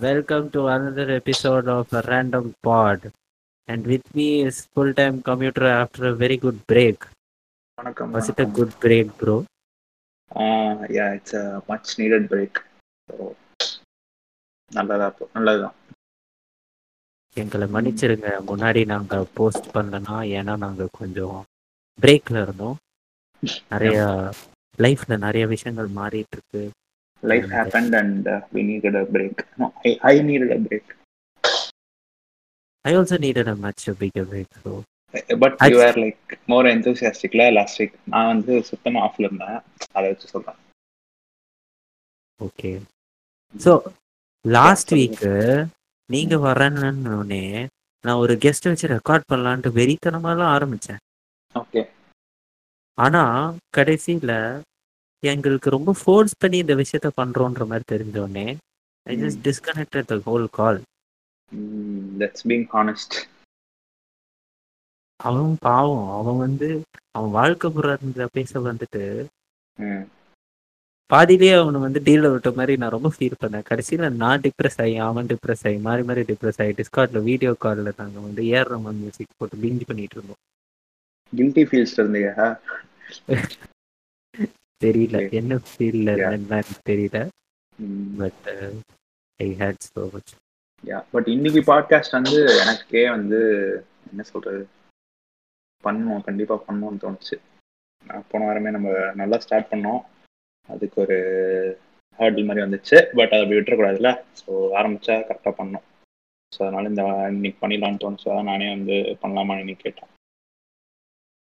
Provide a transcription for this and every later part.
welcome to another episode of a random pod. And with me is full time commuter after a very good break. வணக்கம் Was it a good break, bro? Yeah it's a much needed break நல்லதா போ நல்லதுதான் எங்களை மன்னிச்சிருங்க முன்னாடி நாங்க post பண்ணலனா ஏன்னா நாங்க கொஞ்சம் பிரேக்ல இருந்தோம் நிறைய லைஃப்ல நிறைய விஷயங்கள் மாறிட்டு இருக்கு life happened and we needed a break I I needed a break I also needed a much big break so but you are like more எந்தூசியாஸ்டிக்ல last week நான் வந்து சுத்தமா ஆஃப்ல இருந்தேன். அதை வச்சு சொல்றேன். ஓகே ஸோ லாஸ்ட் வீக்கு நீங்க வரணுன்னே நான் ஒரு கெஸ்ட் வச்சு ரெக்கார்ட் பண்ணலான்ட்டு வெறித்தனமாலாம் ஆரம்பிச்சேன். ஓகே ஆனா கடைசியில எங்களுக்கு ரொம்ப ஃபோர்ஸ் பண்ணி இந்த விஷயத்த பண்றோன்ற மாதிரி தெரிஞ்சோடனே I just disconnected the whole call that's being honest அவன் பாவம். அவன் வந்து அவன் வாழ்க்கை புற பேச வந்துட்டு பாதியிலேயே அவனை வந்து டீல விட்ட மாதிரி நான் ரொம்ப ஃபீல் பண்ணேன். கடைசியில நான் டிப்ரெஸ் ஆகி அவன் டிப்ரெஸ் ஆகி மாறி மாறி டிப்ரெஸ் ஆகி டிஸ்கார்ட்ல வீடியோ காலில் நாங்கள் வந்து ஏர் ரமன் மியூசிக் போட்டு பிஞ்ச் பண்ணிட்டு இருந்தோம். கில்ட்டி ஃபீல்ஸ் இருந்தீங்க தெரியல. என்ன ஃபீல்ல என்னன்னு தெரியல. But I hate so much yeah but இன்னைக்கு பாட்காஸ்ட் வந்து எனக்கே வந்து என்ன சொல்றது? பண்ணுவோம். கண்டிப்பா பண்ணுவோம்னு தோணுச்சு. போன வாரமே நம்ம நல்லா ஸ்டார்ட் பண்ணோம். அதுக்கு ஒரு ஹேர்டில் மாதிரி வந்துச்சு. பட் அதை அப்படி விட்டுறக்கூடாதுல்ல. ஸோ ஆரம்பிச்சா கரெக்டாக பண்ணோம். ஸோ அதனால இந்த இன்னைக்கு பண்ணிடலான்னு தோணுச்சு. அதான் நானே வந்து பண்ணலாமான்னு இன்னைக்கு கேட்டேன்.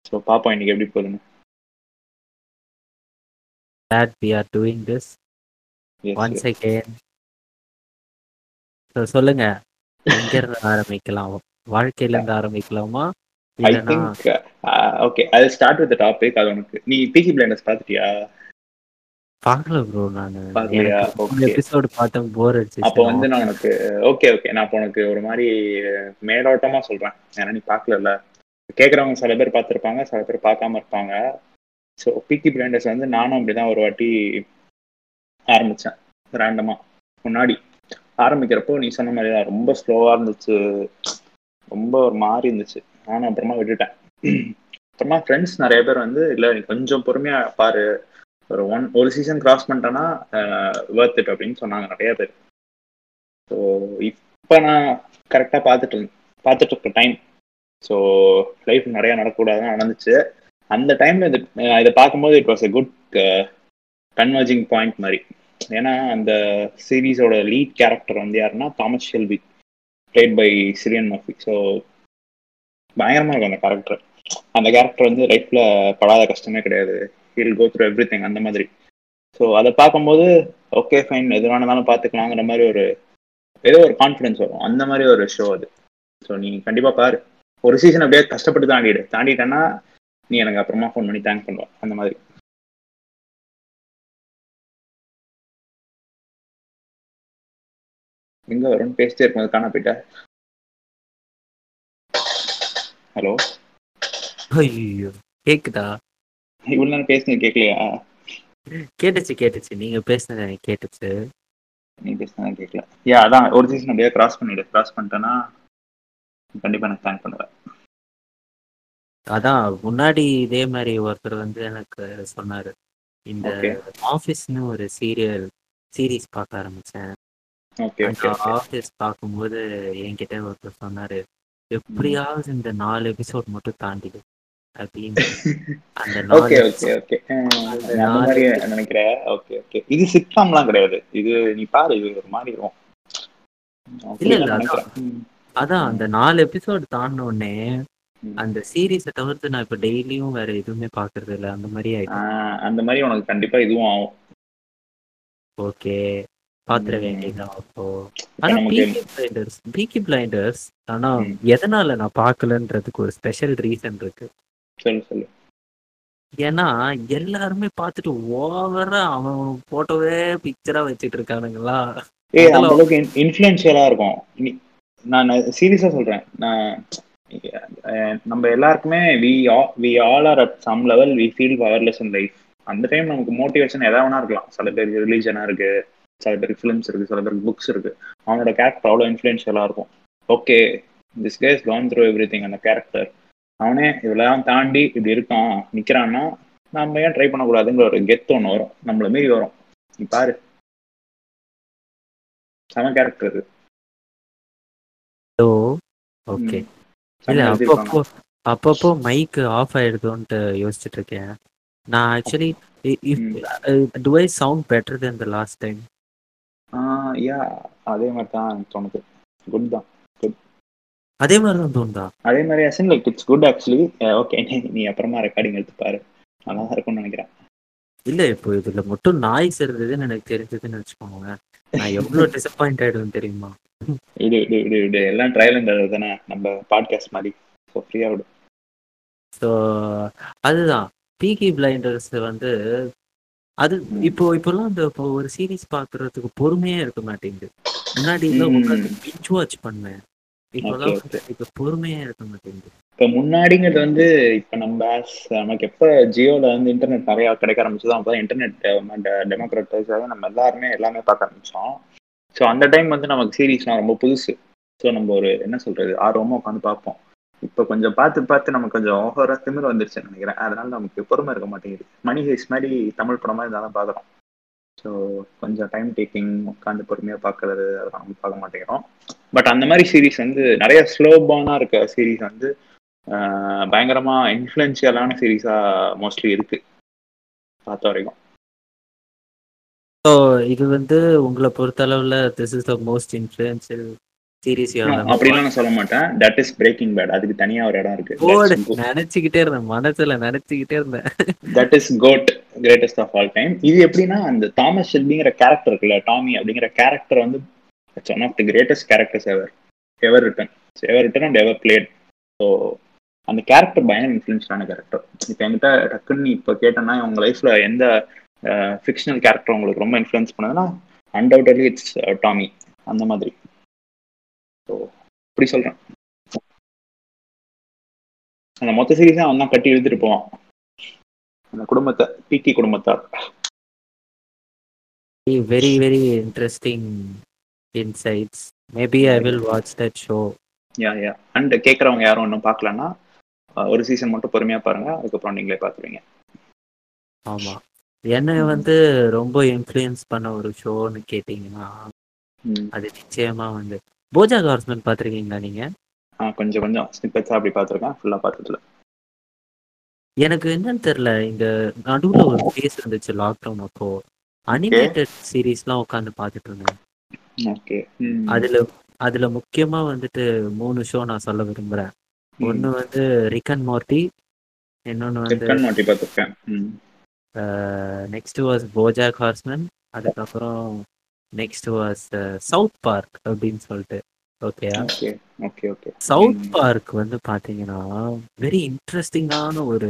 ஸோ பார்ப்போம் இன்னைக்கு எப்படி போகுதுன்னு. That we are doing this Yes, once yes. again. So, சொல்லுங்க. எங்க இருந்து ஆரம்பிக்கலாம்? வாழ்க்கையில இருந்து ஆரம்பிக்கலாமா ஐ திங்க் ஓகே அது ஸ்டார்ட் வித் டாபிக் அது உனக்கு நீ பீக்கி பிளைண்டர்ஸ் பார்த்துட்டியா? பார்க்கல ப்ரோ நானு. எபிசோடு பார்த்தேன் போர் அப்போ வந்து அடிச்சு நான் உனக்கு ஓகே ஓகே நான் இப்போ உனக்கு ஒரு மாதிரி மேலோட்டமா சொல்றேன். ஏன்னா நீ பார்க்கல கேட்குறவங்க சில பேர் பார்த்துருப்பாங்க சில பேர் பார்க்காம இருப்பாங்க. ஸோ பிக்கி பிளைண்டர்ஸ் வந்து நானும் அப்படிதான் ஒரு வாட்டி ஆரம்பிச்சேன் ரேண்டமாக முன்னாடி ஆரம்பிக்கிறப்போ நீ சொன்ன மாதிரி தான் ரொம்ப ஸ்லோவாக இருந்துச்சு. ரொம்ப ஒரு மாதிரி இருந்துச்சு. நானும் அப்புறமா விட்டுட்டேன். அப்புறமா ஃப்ரெண்ட்ஸ் நிறைய பேர் வந்து இல்லை நீ கொஞ்சம் பொறுமையாக பாரு. ஒரு ஒன் ஒரு சீசன் கிராஸ் பண்ணிட்டேன்னா வேர்த் இட் அப்படின்னு சொன்னாங்க நிறைய பேர். ஸோ இப்போ நான் கரெக்டாக பார்த்துட்டு பார்த்துட்டு இருக்க டைம் ஸோ லைஃப் நிறையா நடக்கக்கூடாதுன்னு நடந்துச்சு. அந்த டைம்ல இது இதை பார்க்கும்போது it was a good converging point மாதிரி. ஏன்னா அந்த சீரீஸோட லீட் கேரக்டர் வந்து யாருன்னா Thomas Shelby played by Cillian Murphy so பயங்கரமா இருக்கும் அந்த கேரக்டர் அந்த கேரக்டர் வந்து லைஃப்ல படாத கஷ்டமே கிடையாது. He'll go through every thing அந்த மாதிரி. ஸோ அதை பார்க்கும்போது ஓகே ஃபைன் எது வேணாலும் பார்த்துக்கலாங்கிற மாதிரி ஒரு ஏதோ ஒரு கான்ஃபிடன்ஸ் வரும். அந்த மாதிரி ஒரு ஷோ அது. ஸோ நீ கண்டிப்பாக பாரு. ஒரு சீசன் அப்படியே கஷ்டப்பட்டு தாண்டிடு. தாண்டிட்டேன்னா நீ எனக்கு அப்புறமா ஃபோன் பண்ணி தேங்க் பண்ணுவ. அந்த மாதிரி. எங்க வரும்னு பேசிட்டே இருக்கும்போது காண போயிட்ட? ஹலோ ஐயோ கேக்குதா? இவ்வளவு நேரம் பேசுனது கேட்கலையா கேட்டுச்சு கேட்டுச்சு. நீங்க பேசுனது எனக்கு கேட்டுச்சு. நீ பேசினா கேட்கல யா அதான் ஒரு சீசன் அப்படியே கிராஸ் பண்ணிடு. கிராஸ் பண்ணிட்டேன்னா கண்டிப்பா எனக்கு தேங்க் பண்ணுவேன் அதான் முன்னாடி இதே மாதிரி ஒருத்தர் வந்து எனக்கு சொன்னாரு. இந்த. ஆஃபீஸ்னு ஒரு சீரியல் சீரீஸ் பார்க்க ஆரம்பிச்சேன். ஆஃபீஸ் பார்க்கும்போது என்கிட்ட ஒருத்தர் சொன்னாரு எப்படியாவது இந்த நாலு எபிசோட் மட்டும் தாண்டிடு. அப்படின்னு. அந்த நாலு நினைக்கிறேன். Okay okay. இது சிட்காம்லாம் கிடையாது. இது நீ பாரு இது ஒரு மாதிரி இல்ல, இல்ல. அதான் அந்த நாலு எபிசோட் தாண்டின உடனே. அந்த சீரீஸை தவிர்த்து நான் இப்ப டெய்லியும் வேற எதுவுமே பாக்குறது இல்ல. அந்த மாதிரி ஆயிடும் ஆஹ் அந்த மாதிரி உனக்கு கண்டிப்பா இதுவும் ஆகும். ஓகே. பாத்திர ம். வேண்டியதான் அப்போ. ஆனா பீக்கி பிளைண்டர்ஸ் பீக்கி பிளைண்டர்ஸ் ஆனா. எதனால நான் பார்க்கலன்றதுக்கு ஒரு ஸ்பெஷல் ரீசன் இருக்கு. சொல்லு சொல்லு. ஏன்னா எல்லாருமே பார்த்துட்டு ஓவரா அவன் போட்டோவே பிக்சரா வச்சிட்டு இருக்கானுங்களா? ஏ அந்த அளவுக்கு இன்ஃபுளுன்ஷியலா இருக்கும். நான் சீரியஸா சொல்றேன். நான் நம்ம எல்லாருக்குமே we we all are at some level we feel powerless in life அந்த டைம் நமக்கு மோட்டிவேஷன் எதா வேணா இருக்கலாம். சில பேருக்கு ரிலீஜனா இருக்கு சில பேருக்கு ஃபிலிம்ஸ் இருக்கு சில பேருக்கு புக்ஸ் இருக்கு. அவனோட கேரக்டர் அவ்வளோ இன்ஃப்ளூயன்ஷியலாக இருக்கும். Okay this guy's gone through every thing அந்த கேரக்டர் அவனே இதெல்லாம் தாண்டி இப்படி இருக்கான் நிற்கிறான்னா நம்ம ஏன் ட்ரை பண்ணக்கூடாதுங்கிற ஒரு கெத் ஒன்று வரும். நம்மள மீறி வரும். நீ பாரு. செம கேரக்டர் இது. ஓகே இல்ல அப்பப்போ அப்பப்போ மைக் ஆஃப் ஆயிடுதோன்ட்டு யோசிச்சுட்டு இருக்கேன். நான் actually do I sound better than the last time yeah அதே மாதிரி தான் தோணுது. குட் தான். அதே மாதிரி தான் தோணுதா? அதே மாதிரி Hasan like it's good actually okay நீ அப்புறமா ரெக்கார்டிங் எடுத்து பாரு. நல்லா தான் இருக்கும்னு நினைக்கிறேன். இல்ல இப்போ இதுல மட்டும் நாய்ஸ் இருந்ததுன்னு எனக்கு தெரிஞ்சதுன்னு வச்சுக்கோங்க நான் எவ்வளவு டிசப்பாயிண்ட் ஆயிடுவேன் தெரியுமா? இது இது இது இது எல்லாம் ட்ரையல் அண்ட் தானே. நம்ம பாட்காஸ்ட் மாதிரி. ஸோ ஃப்ரீயாக விடு. ஸோ அதுதான். பீகி பிளைண்டர்ஸ் வந்து அது இப்போ இப்போல்லாம் இந்த இப்போ ஒரு சீரீஸ் பாக்குறதுக்கு பொறுமையே இருக்க மாட்டேங்குது. முன்னாடி உட்காந்து பிஞ்ச் வாட்ச் பண்ணேன் இப்ப பொறுமையே இருக்க மாட்டேங்குது. இப்போ முன்னாடிங்கிறது வந்து இப்போ நம்ம நமக்கு எப்போ ஜியோவில் வந்து இன்டர்நெட் நிறையா கிடைக்க ஆரம்பிச்சதோ அப்போ இன்டர்நெட் டெமோக்ராட்டைஸ் நம்ம எல்லாருமே எல்லாமே பார்க்க ஆரம்பிச்சோம். ஸோ அந்த டைம் வந்து நமக்கு சீரீஸ்லாம் ரொம்ப புதுசு. ஸோ நம்ம ஒரு என்ன சொல்றது ஆர்வமாக உட்காந்து பார்ப்போம். இப்போ கொஞ்சம் பார்த்து பார்த்து நமக்கு கொஞ்சம் ஓவரா திமிர் வந்துருச்சுன்னு நினைக்கிறேன். அதனால நமக்கு பொறுமை இருக்க மாட்டேங்குது. மணி ஹேஸ் மாதிரி தமிழ் படமா இருந்தாலும் பார்க்குறோம் ஸோ கொஞ்சம் டைம் டேக்கிங் உட்காந்து பொறுமையாக பார்க்கறது அதெல்லாம் நம்ம பார்க்க மாட்டேங்கிறோம். பட் அந்த மாதிரி சீரீஸ் வந்து நிறைய ஸ்லோபானா இருக்க சீரீஸ் வந்து பயங்கரமா இன்ஃப்ளூயன்ஷியலான சீரீஸா மோஸ்ட்லி இருக்கு. பார்த்த வரைக்கும். ஸோ இது வந்து உங்களை பொறுத்தளவுல this is the most influential series அப்படிலாம் நான் சொல்ல மாட்டேன். தட் இஸ் பிரேக்கிங் பேட் அதுக்கு தனியா ஒரு இடம் இருக்கு. நினைச்சுக்கிட்டே இருந்தேன். மனசுல நினைச்சுக்கிட்டே இருந்தேன். That is goat greatest of all time இது எப்படின்னா அந்த தாமஸ் ஷெல்பிங்கிற கேரக்டர் இருக்குல்ல டாமி அப்படிங்கிற கேரக்டர் வந்து one of the greatest characters ever ever written ever written and ever played so அந்த கேரக்டர் பயங்கர இன்ஃப்ளூயன்ஸான கேரக்டர் இப்போ என்கிட்ட டக்குன்னு இப்போ கேட்டேன்னா உங்க லைஃப்ல எந்த ஃபிக்ஷனல் கேரக்டர் உங்களுக்கு ரொம்ப இன்ஃப்ளூயன்ஸ் பண்ணதுன்னா அன்டவுட்லி இட்ஸ் டாமி அந்த மாதிரி. ஸோ அப்படி சொல்றேன். அந்த மொத்த சீரீஸை அவன் தான் கட்டி எழுதிட்டு போவான். அந்த குடும்பத்தை பிகி குடும்பத்தார். Very very interesting insights maybe I will watch that show yeah yeah and கேட்குறவங்க யாரும் இன்னும் பார்க்கலன்னா ஒரு சீசன் மட்டும் பொறுமையாக பாருங்க அதுக்கப்புறம் நீங்களே பார்த்துருவீங்க. ஆமாம் என்னை வந்து ரொம்ப இன்ஃப்ளூயன்ஸ் பண்ண ஒரு ஷோன்னு கேட்டிங்கன்னா அது நிச்சயமா வந்து போஜா ஹார்ஸ்மேன் பார்த்துருக்கீங்களா நீங்க? ஆ கொஞ்சம் கொஞ்சம். ஸ்னிப்பெட்ஸ் அப்படி பார்த்துருக்கேன். ஃபுல்லாக பார்த்ததுல எனக்கு என்னன்னு தெரியல. இந்த நடுவுல ஒரு ஃபேஸ் இருந்துச்சு லாக்டவுன் அப்போ. அனிமேட்டட் சீரீஸ்லாம் உட்காந்து பார்த்துட்டு இருந்தேன். ஓகே அதுல அதுல முக்கியமா வந்துட்டு மூணு ஷோ நான் சொல்ல விரும்புறேன். ஒன்னு வந்து ரிக்கன் மார்ட்டி இன்னொன்னு வந்து நெக்ஸ்ட் வாஸ் போஜாக் ஹார்ஸ்மேன் அதுக்கப்புறம் நெக்ஸ்ட் வாஸ் சவுத் பார்க் அப்படின்னு சொல்லிட்டு. ஓகேயா ஓகே ஓகே சவுத் பார்க் வந்து பாத்தீங்கன்னா வெரி இன்ட்ரெஸ்டிங்கான ஒரு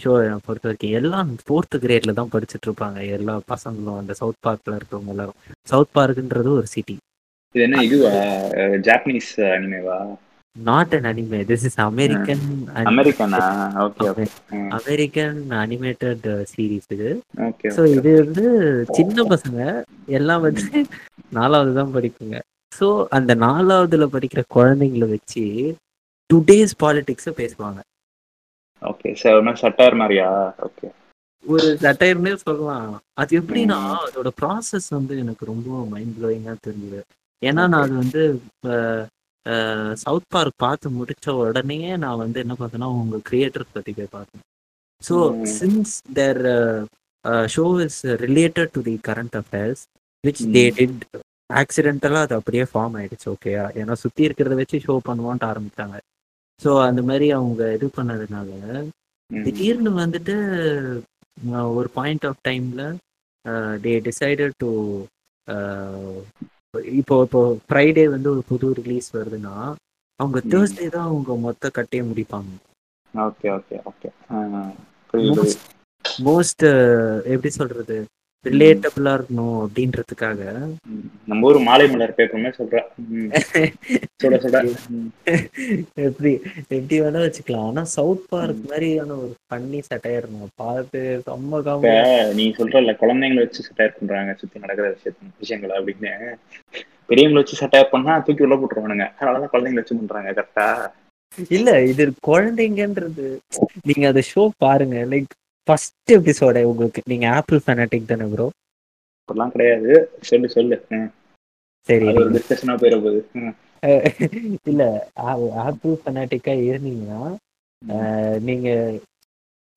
ஷோ பொறுத்த வரைக்கும். எல்லாம் ஃபோர்த் கிரேட்ல தான் படிச்சுட்டு இருப்பாங்க. எல்லா பசங்களும் அந்த சவுத் பார்க்ல இருக்கிறவங்க எல்லாரும். சவுத் பார்க்ன்றது ஒரு சிட்டி இது என்ன இதுவா? Japanese அனிமேவா not an anime this is American அமெரிக்கனா animated series இது. ஸோ இது வந்து சின்ன பசங்க எல்லாம் வந்து நாலாவது தான் படிக்குங்க. ஸோ அந்த நாலாவதுல படிக்கிற குழந்தைங்கள வச்சு டுடேஸ் பாலிடிக்ஸை பேசுவாங்க. ஓகே சார் சட்டையர் மாதிரியா? ஓகே ஒரு சட்டையர்னே சொல்லலாம். அது எப்படின்னா அதோட ப்ராசஸ் வந்து எனக்கு ரொம்ப மைண்ட் ப்ளோயிங்காக தெரிஞ்சுது. ஏன்னா நான் அது வந்து சவுத் பார்க் பார்த்து முடிச்ச உடனே நான் வந்து என்ன பார்த்தேன்னா உங்க கிரியேட்டர்ஸ் பத்தி போய் பார்த்தேன். So since their show is related to the current affairs which they did ஆக்சிடென்டலாக அது அப்படியே ஃபார்ம் ஆயிடுச்சு ஓகேயா ஏன்னா சுற்றி இருக்கிறத வச்சு ஷோ பண்ணுவோன்ட்டு ஆரம்பிச்சாங்க. ஸோ அந்த மாதிரி அவங்க இது பண்ணதுனால திடீர்னு வந்துட்டு ஒரு பாயிண்ட் ஆஃப் டைம்ல தே டிசைடட் டு இப்போ இப்போ ஃப்ரைடே வந்து ஒரு புது ரிலீஸ் வருதுன்னா அவங்க தேர்ஸ்டே தான் அவங்க மொத்த கட்டையை முடிப்பாங்க. Okay okay okay. மோஸ்ட் எப்படி சொல்றது? ரிலேட்டபிளா இருக்கணும் அப்படின்றதுக்காக. நம்ம ஊர் மாலை மலர் பேப்பர் மாதிரி சொல்ற. ம். சுட சுட ம். எப்படி எப்படி வேணா வச்சுக்கலாம். ஆனா சவுத் பார்க் மாதிரியான ஒரு பண்ணி சட்டையர் பார்த்து செம்ம காமெடி நீ சொல்றல குழந்தைங்களை வச்சு சட்டையர் பண்றாங்க சுத்தி நடக்கிற விஷயத்த விஷயங்களை அப்படின்னு. பெரியவங்களை வச்சு சட்டையர் பண்ணா தூக்கி உள்ள போட்டுருவானுங்க. அதனாலதான் குழந்தைங்களை வச்சு பண்றாங்க கரெக்டா இல்ல இது குழந்தைங்கன்றது. நீங்க அந்த ஷோ பாருங்க லைக் ஃபர்ஸ்ட் எபிசோட உங்களுக்கு. நீங்க ஆப்பிள் ஃபேனட்டிக் தானே ப்ரோ அப்படிலாம் கிடையாது. சொல்லு சொல்லு. சரி ஒரு டிஸ்கஷனா போயிட போகுது. இல்ல ஆப்பிள் ஃபேனட்டிக்கா இருந்தீங்கன்னா நீங்க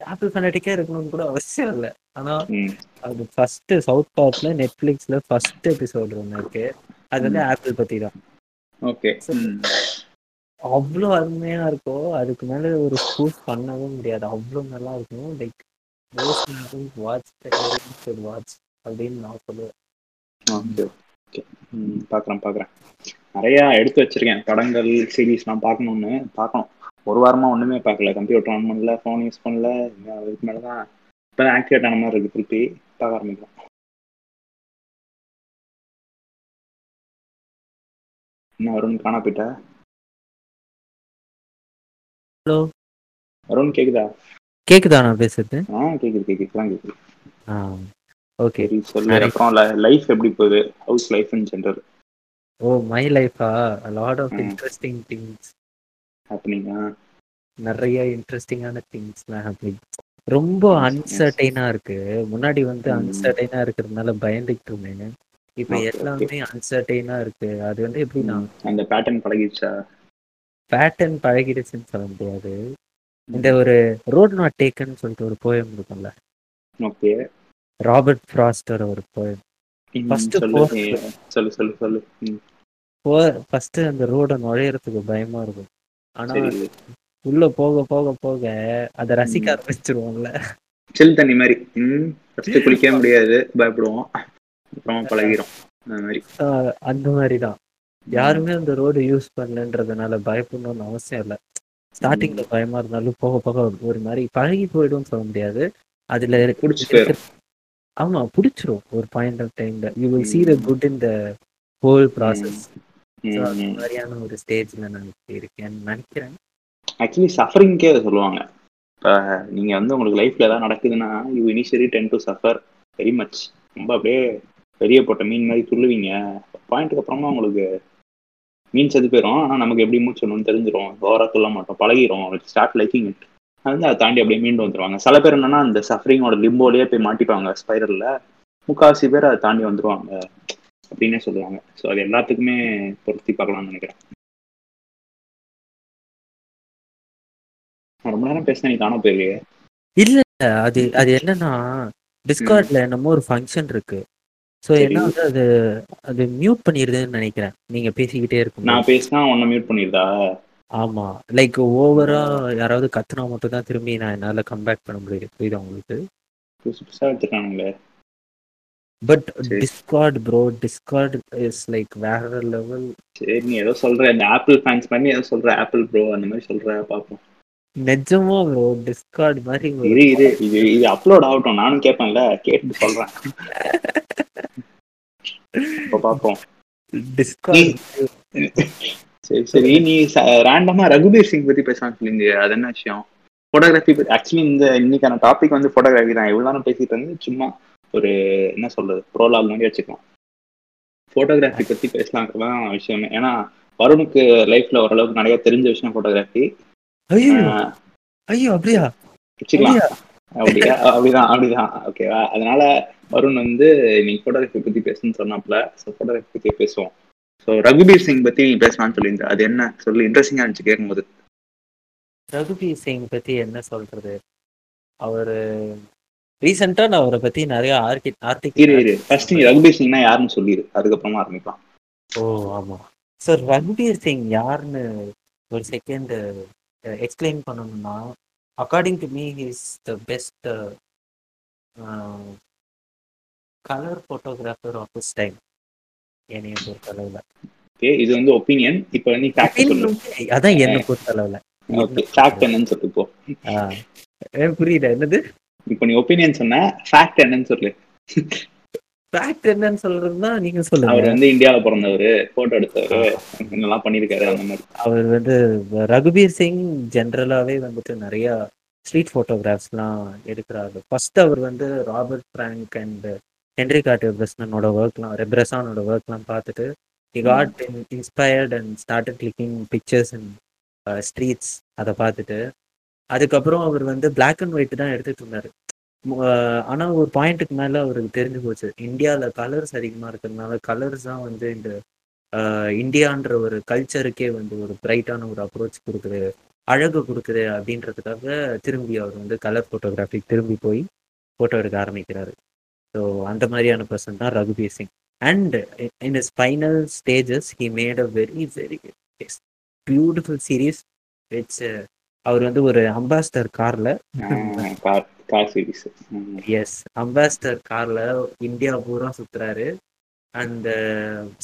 ஆப்பிள் ஃபேனட்டிக்கா இருக்கணும்னு கூட அவசியம் இல்லை. ஆனா. அது ஃபர்ஸ்ட் சவுத் பார்க்ல நெட்ஃபிளிக்ஸ்ல ஃபர்ஸ்ட் எபிசோடு ஒன்று இருக்கு. அது வந்து ஆப்பிள் பத்தி தான் ஓகே. அவ்வளோ அருமையா இருக்கும் அதுக்கு மேல ஒரு ஸ்கூப் பண்ணவே முடியாது. அவ்வளோ நல்லா இருக்கும் லைக் வாட்ச் வாட்ச் அப்படின்னு நான் சொல்லுவேன். ஓகே. பார்க்குறேன் பார்க்குறேன் நிறையா எடுத்து வச்சிருக்கேன். படங்கள் சீரீஸ்லாம் பார்க்கணுன்னு பார்க்கணும். ஒரு வாரமாக ஒன்றுமே பார்க்கல. கம்ப்யூட்டர் ஆன் பண்ணல ஃபோன் யூஸ் பண்ணல. அதுக்கு மேலே தான் இப்போ தான் ஆக்டிவேட் ஆன மாதிரி இருக்குது திருப்பி பார்க்க ஆரம்பிக்கலாம். என்ன வருண் காணா போயிட்டா? ஹலோ வருண் கேக்குதா? கேக்குதா நான் பேசுறது? ஆ கேக்குது கேக்குது. கேக்குது. ஆ ஓகே. சொல்லு அப்புறம் லைஃப் எப்படி போகுது? How's life in general oh my லைஃபா lot of. Interesting things ஹாப்பனிங்கா நிறைய இன்ட்ரெஸ்டிங்கான திங்ஸ்லாம் ஹேப்பனிங் ரொம்ப. அன்சர்டைனா இருக்கு. முன்னாடி வந்து. அன்சர்டைனா இருக்கிறதுனால பயந்துட்டு இருந்தேன் இப்போ எல்லாமே அன்சர்டைனா இருக்கு. அது வந்து எப்படின்னா அந்த பேட்டர்ன் பழகிடுச்சா? பேட்டர்ன் பழகிடுச்சுன்னு சொல்ல முடியாது. இந்த ஒரு ரோட் நாட் டேக்கன் சொல்லிட்டு ஒரு போயம் இருக்கும்ல. ஓகே ராபர்ட் ஃப்ராஸ்டர் ஒரு போயம் First சொல்லு சொல்லு சொல்லு ம், ஃபர்ஸ்ட் அந்த ரோட நுழையறதுக்கு பயமா இருக்கும். ஆனா உள்ள போக போக போக அதை ரசிக்க ஆரம்பிச்சிருவோம்ல. சில் தண்ணி மாதிரி. ஃபர்ஸ்ட் குளிக்கவே முடியாது. பயப்படுவோம். அப்புறம் பழகிரும். அந்த மாதிரி. அந்த மாதிரி தான். யாருமே அந்த ரோடு யூஸ் பண்ணலன்றதுனால பயப்படணும்னு அவசியம் இல்லை. ஸ்டார்டிங்ல பயமா இருந்தாலும் போக போக ஒரு மாதிரி பழகி போயிடும்னு சொல்ல முடியாது. அதுல. ஆமா பிடிச்சிரும் ஒரு பாயிண்ட் ஆஃப் டைம்ல யூ வில் see the ம். Good in the whole process. ம், So, அந்த ம். மாதிரியான ஒரு ஸ்டேஜ்ல நான் இருக்கேன்னு நினைக்கிறேன். ஆக்சுவலி சஃபரிங்கே அதை சொல்லுவாங்க. இப்போ நீங்க வந்து உங்களுக்கு லைஃப்ல ஏதாவது நடக்குதுன்னா you initially tend to suffer very much ரொம்ப அப்படியே பெரிய போட்ட மீன் மாதிரி துள்ளுவீங்க. பாயிண்ட்டுக்கு அப்புறமா உங்களுக்கு மீன் செது போயிடும் ஆனால் நமக்கு எப்படி மூச்சணும்னு தெரிஞ்சிடும் ஓவரா துள்ள மாட்டோம். பழகிரும். ஸ்டார்ட் லைக்கிங் இட் வந்து அதை தாண்டி அப்படியே மீண்டு வந்துருவாங்க. சில பேர் என்னன்னா அந்த சஃபரிங்கோட லிம்போலயே போய் மாட்டிப்பாங்க. ஸ்பைரல்ல முக்காவாசி பேர் அதை தாண்டி வந்துருவாங்க. அப்படின்னே சொல்லுவாங்க. ஸோ அது எல்லாத்துக்குமே பொருத்தி பார்க்கலாம்னு நினைக்கிறேன். நான் ரொம்ப நேரம் பேசினா நீ காண போயிருக்கே இல்ல அது அது என்னன்னா டிஸ்கார்ட்ல என்னமோ ஒரு ஃபங்க்ஷன் இருக்கு. ஸோ சரி. என்ன வந்து அது அது மியூட் பண்ணிடுதுன்னு நினைக்கிறேன். நீங்க பேசிக்கிட்டே இருக்கும் நான் பேசினா உன்னை மியூட் பண்ணிருதா? ஆமா. லைக் ஓவரா யாராவது கத்துனா மட்டும் தான் திரும்பி நான் என்னால கம்பேக் பண்ண முடியுது. புரியுதா உங்களுக்கு? புதுசு புதுசா எடுத்துருக்கானுங்களே. But. Discord bro Discord is like வேற லெவல் சரி நீ ஏதோ சொல்ற. இந்த ஆப்பிள் ஃபேன்ஸ் பண்ணி ஏதோ சொல்ற. ஆப்பிள் ப்ரோ அந்த மாதிரி சொல்ற. பாப்போம். நிஜமா ப்ரோ டிஸ்கார்ட் மாதிரி இரு இரு இது இது அப்லோட் ஆகட்டும். நானும் கேட்பேன்ல. கேட்டு சொல்றேன். இப்ப பாப்போம். டிஸ்கார்ட் சரி சரி. நீ ரேண்டமா ரகுபீர் சிங் பத்தி பேசலாம் சொல்லிங்க. அது என்ன விஷயம்? போட்டோகிராஃபி ஆக்சுவலி இந்த இன்னைக்கான டாபிக் வந்து போட்டோகிராஃபி தான். இவ்வளவு நேரம் பேசிட்டு வந்து சும்மா ஒரு என்ன சொல்றது ப்ரோலாக் மாதிரி வச்சுக்கலாம். போட்டோகிராஃபி பத்தி பேசலாம்ன்றதான் விஷயமே. ஏன்னா வருணுக்கு லைஃப்ல ஓரளவுக்கு நிறைய தெரிஞ்ச விஷயம் போட்டோகிராஃபி ஐயோ. ஐயோ அப்படியா? அப்படியா? அப்படிதான் அப்படிதான். ஓகேவா அதனால வருண் வந்து நீ போட்டோகிராஃபி பத்தி பேசணும்னு சொன்னாப்ல ஸோ போட்டோகிராஃபி பத்தி பேசுவோம். ஸோ ரகுபீர் சிங் பத்தி நீ பேசலாம்னு சொல்லியிருந்த. அது என்ன? சொல்லி இன்ட்ரெஸ்டிங்கா இருந்துச்சு கேட்கும்போது ரகுபீர் சிங் பத்தி என்ன சொல்றது? அவரு ரீசெண்டா நான் அவரை பத்தி நிறைய இரு ஆர்டிகல் இரு ஃபர்ஸ்ட் நீ ரகுபீர் சிங்னா யாருன்னு சொல்லிடு அதுக்கப்புறமா ஆரம்பிக்கலாம். ஓ ஆமா. சார் ரகுபீர் சிங் யாருன்னு ஒரு செகண்ட் எக்ஸ்பிளைன் பண்ணணும்னா according to me is the best colour photographer of this time என்னைய பொறுத்தளவுல. ஓகே இது வந்து ஒப்பீனியன் இப்போ சொல்லு. அதான் என்ன பொறுத்தளவுல. ஃபேக்ட் என்னன்னு சொல்லு இப்போ ஆ. ஏ, புரியல என்னது? இப்போ நீ ஒப்பீனியன் சொன்ன ஃபேக்ட் என்னன்னு சொல்லு. ஃபேக்ட் என்னன்னு சொல்றதுன்னா நீங்க சொல்லுங்க. அவர் வந்து இந்தியால பிறந்தவர் போட்டோ எடுத்தவர் என்னெல்லாம் பண்ணியிருக்காரு அந்த மாதிரி. அவர் வந்து ரகுபீர் சிங் ஜென்ரலாவே வந்துட்டு நிறைய ஸ்ட்ரீட் ஃபோட்டோகிராஃப்ஸ்லாம் எடுக்கிறாரு. ஃபர்ஸ்ட் அவர் வந்து Robert Frank and Henry Cartier பிரஸ்னனோட ஒர்க்லாம் ரெப்ரஸானோட ஒர்க்லாம் பார்த்துட்டு he got inspired and started clicking pictures and streets அதை பார்த்துட்டு. அதுக்கப்புறம் அவர் வந்து Black அண்ட் ஒயிட் தான் எடுத்துட்டு இருந்தாரு. ஆனால் ஆனா ஒரு பாயிண்ட்டுக்கு மேல அவருக்கு தெரிஞ்சு போச்சு. இந்தியால கலர்ஸ் அதிகமா இருக்கிறதுனால கலர்ஸ் தான் வந்து இந்த இந்தியான்ற ஒரு கல்ச்சருக்கே வந்து ஒரு பிரைட்டான ஒரு அப்ரோச் கொடுக்குது அழகு கொடுக்குது அப்படின்றதுக்காக திரும்பி அவர் வந்து கலர் ஃபோட்டோகிராஃபி திரும்பி போய் ஃபோட்டோ எடுக்க ஆரம்பிக்கிறாரு. ஸோ அந்த மாதிரியான பர்சன் தான் Raghubir Singh. And in is final stages he made a very very beautiful series with அவர் வந்து ஒரு அம்பாஸ்டர் கார்ல கார் சீரிஸ் எஸ் அம்பாஸ்டர் கார்ல இந்தியா பூரா சுத்துறாரு. அந்த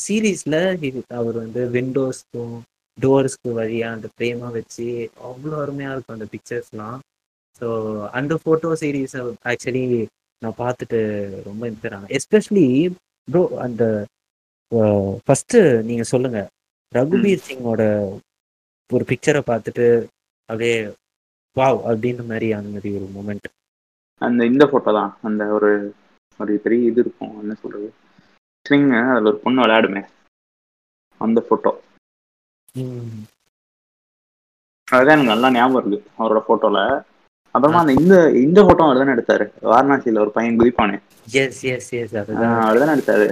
சீரீஸ்ல அவர் வந்து விண்டோஸ்க்கும் டோர்ஸ்க்கு வழியா அந்த பிரேமா வச்சு அவ்வளோ அருமையா இருக்கும் அந்த பிக்சர்ஸ்லாம் ஸோ அந்த ஃபோட்டோ சீரீஸ் ஆக்சுவலி நான் பார்த்துட்டு ரொம்ப இன்ஸ்பயர் ஆனேன். எஸ்பெஷலி ப்ரோ அந்த ஃபர்ஸ்ட் நீங்க சொல்லுங்க. ரகுபீர் சிங்கோட ஒரு பிக்சரை பார்த்துட்டு அப்படியே வாவ்! அப்படின்ற மாதிரி அந்த மாதிரி ஒரு மூமெண்ட் அந்த இந்த போட்டோ தான். அந்த ஒரு ஒரு பெரிய இது இருக்கும். என்ன சொல்றது? ஸ்ட்ரிங் அதுல ஒரு பொண்ணு விளையாடுமே. அந்த போட்டோ அதுதான் எனக்கு நல்லா ஞாபகம் இருக்கு அவரோட போட்டோல அப்புறமா அந்த இந்த இந்த போட்டோ அவர் தானே எடுத்தாரு. வாரணாசியில ஒரு பையன் குதிப்பானே. எஸ் எஸ் எஸ் அதுதான். அவர் தானே எடுத்தாரு.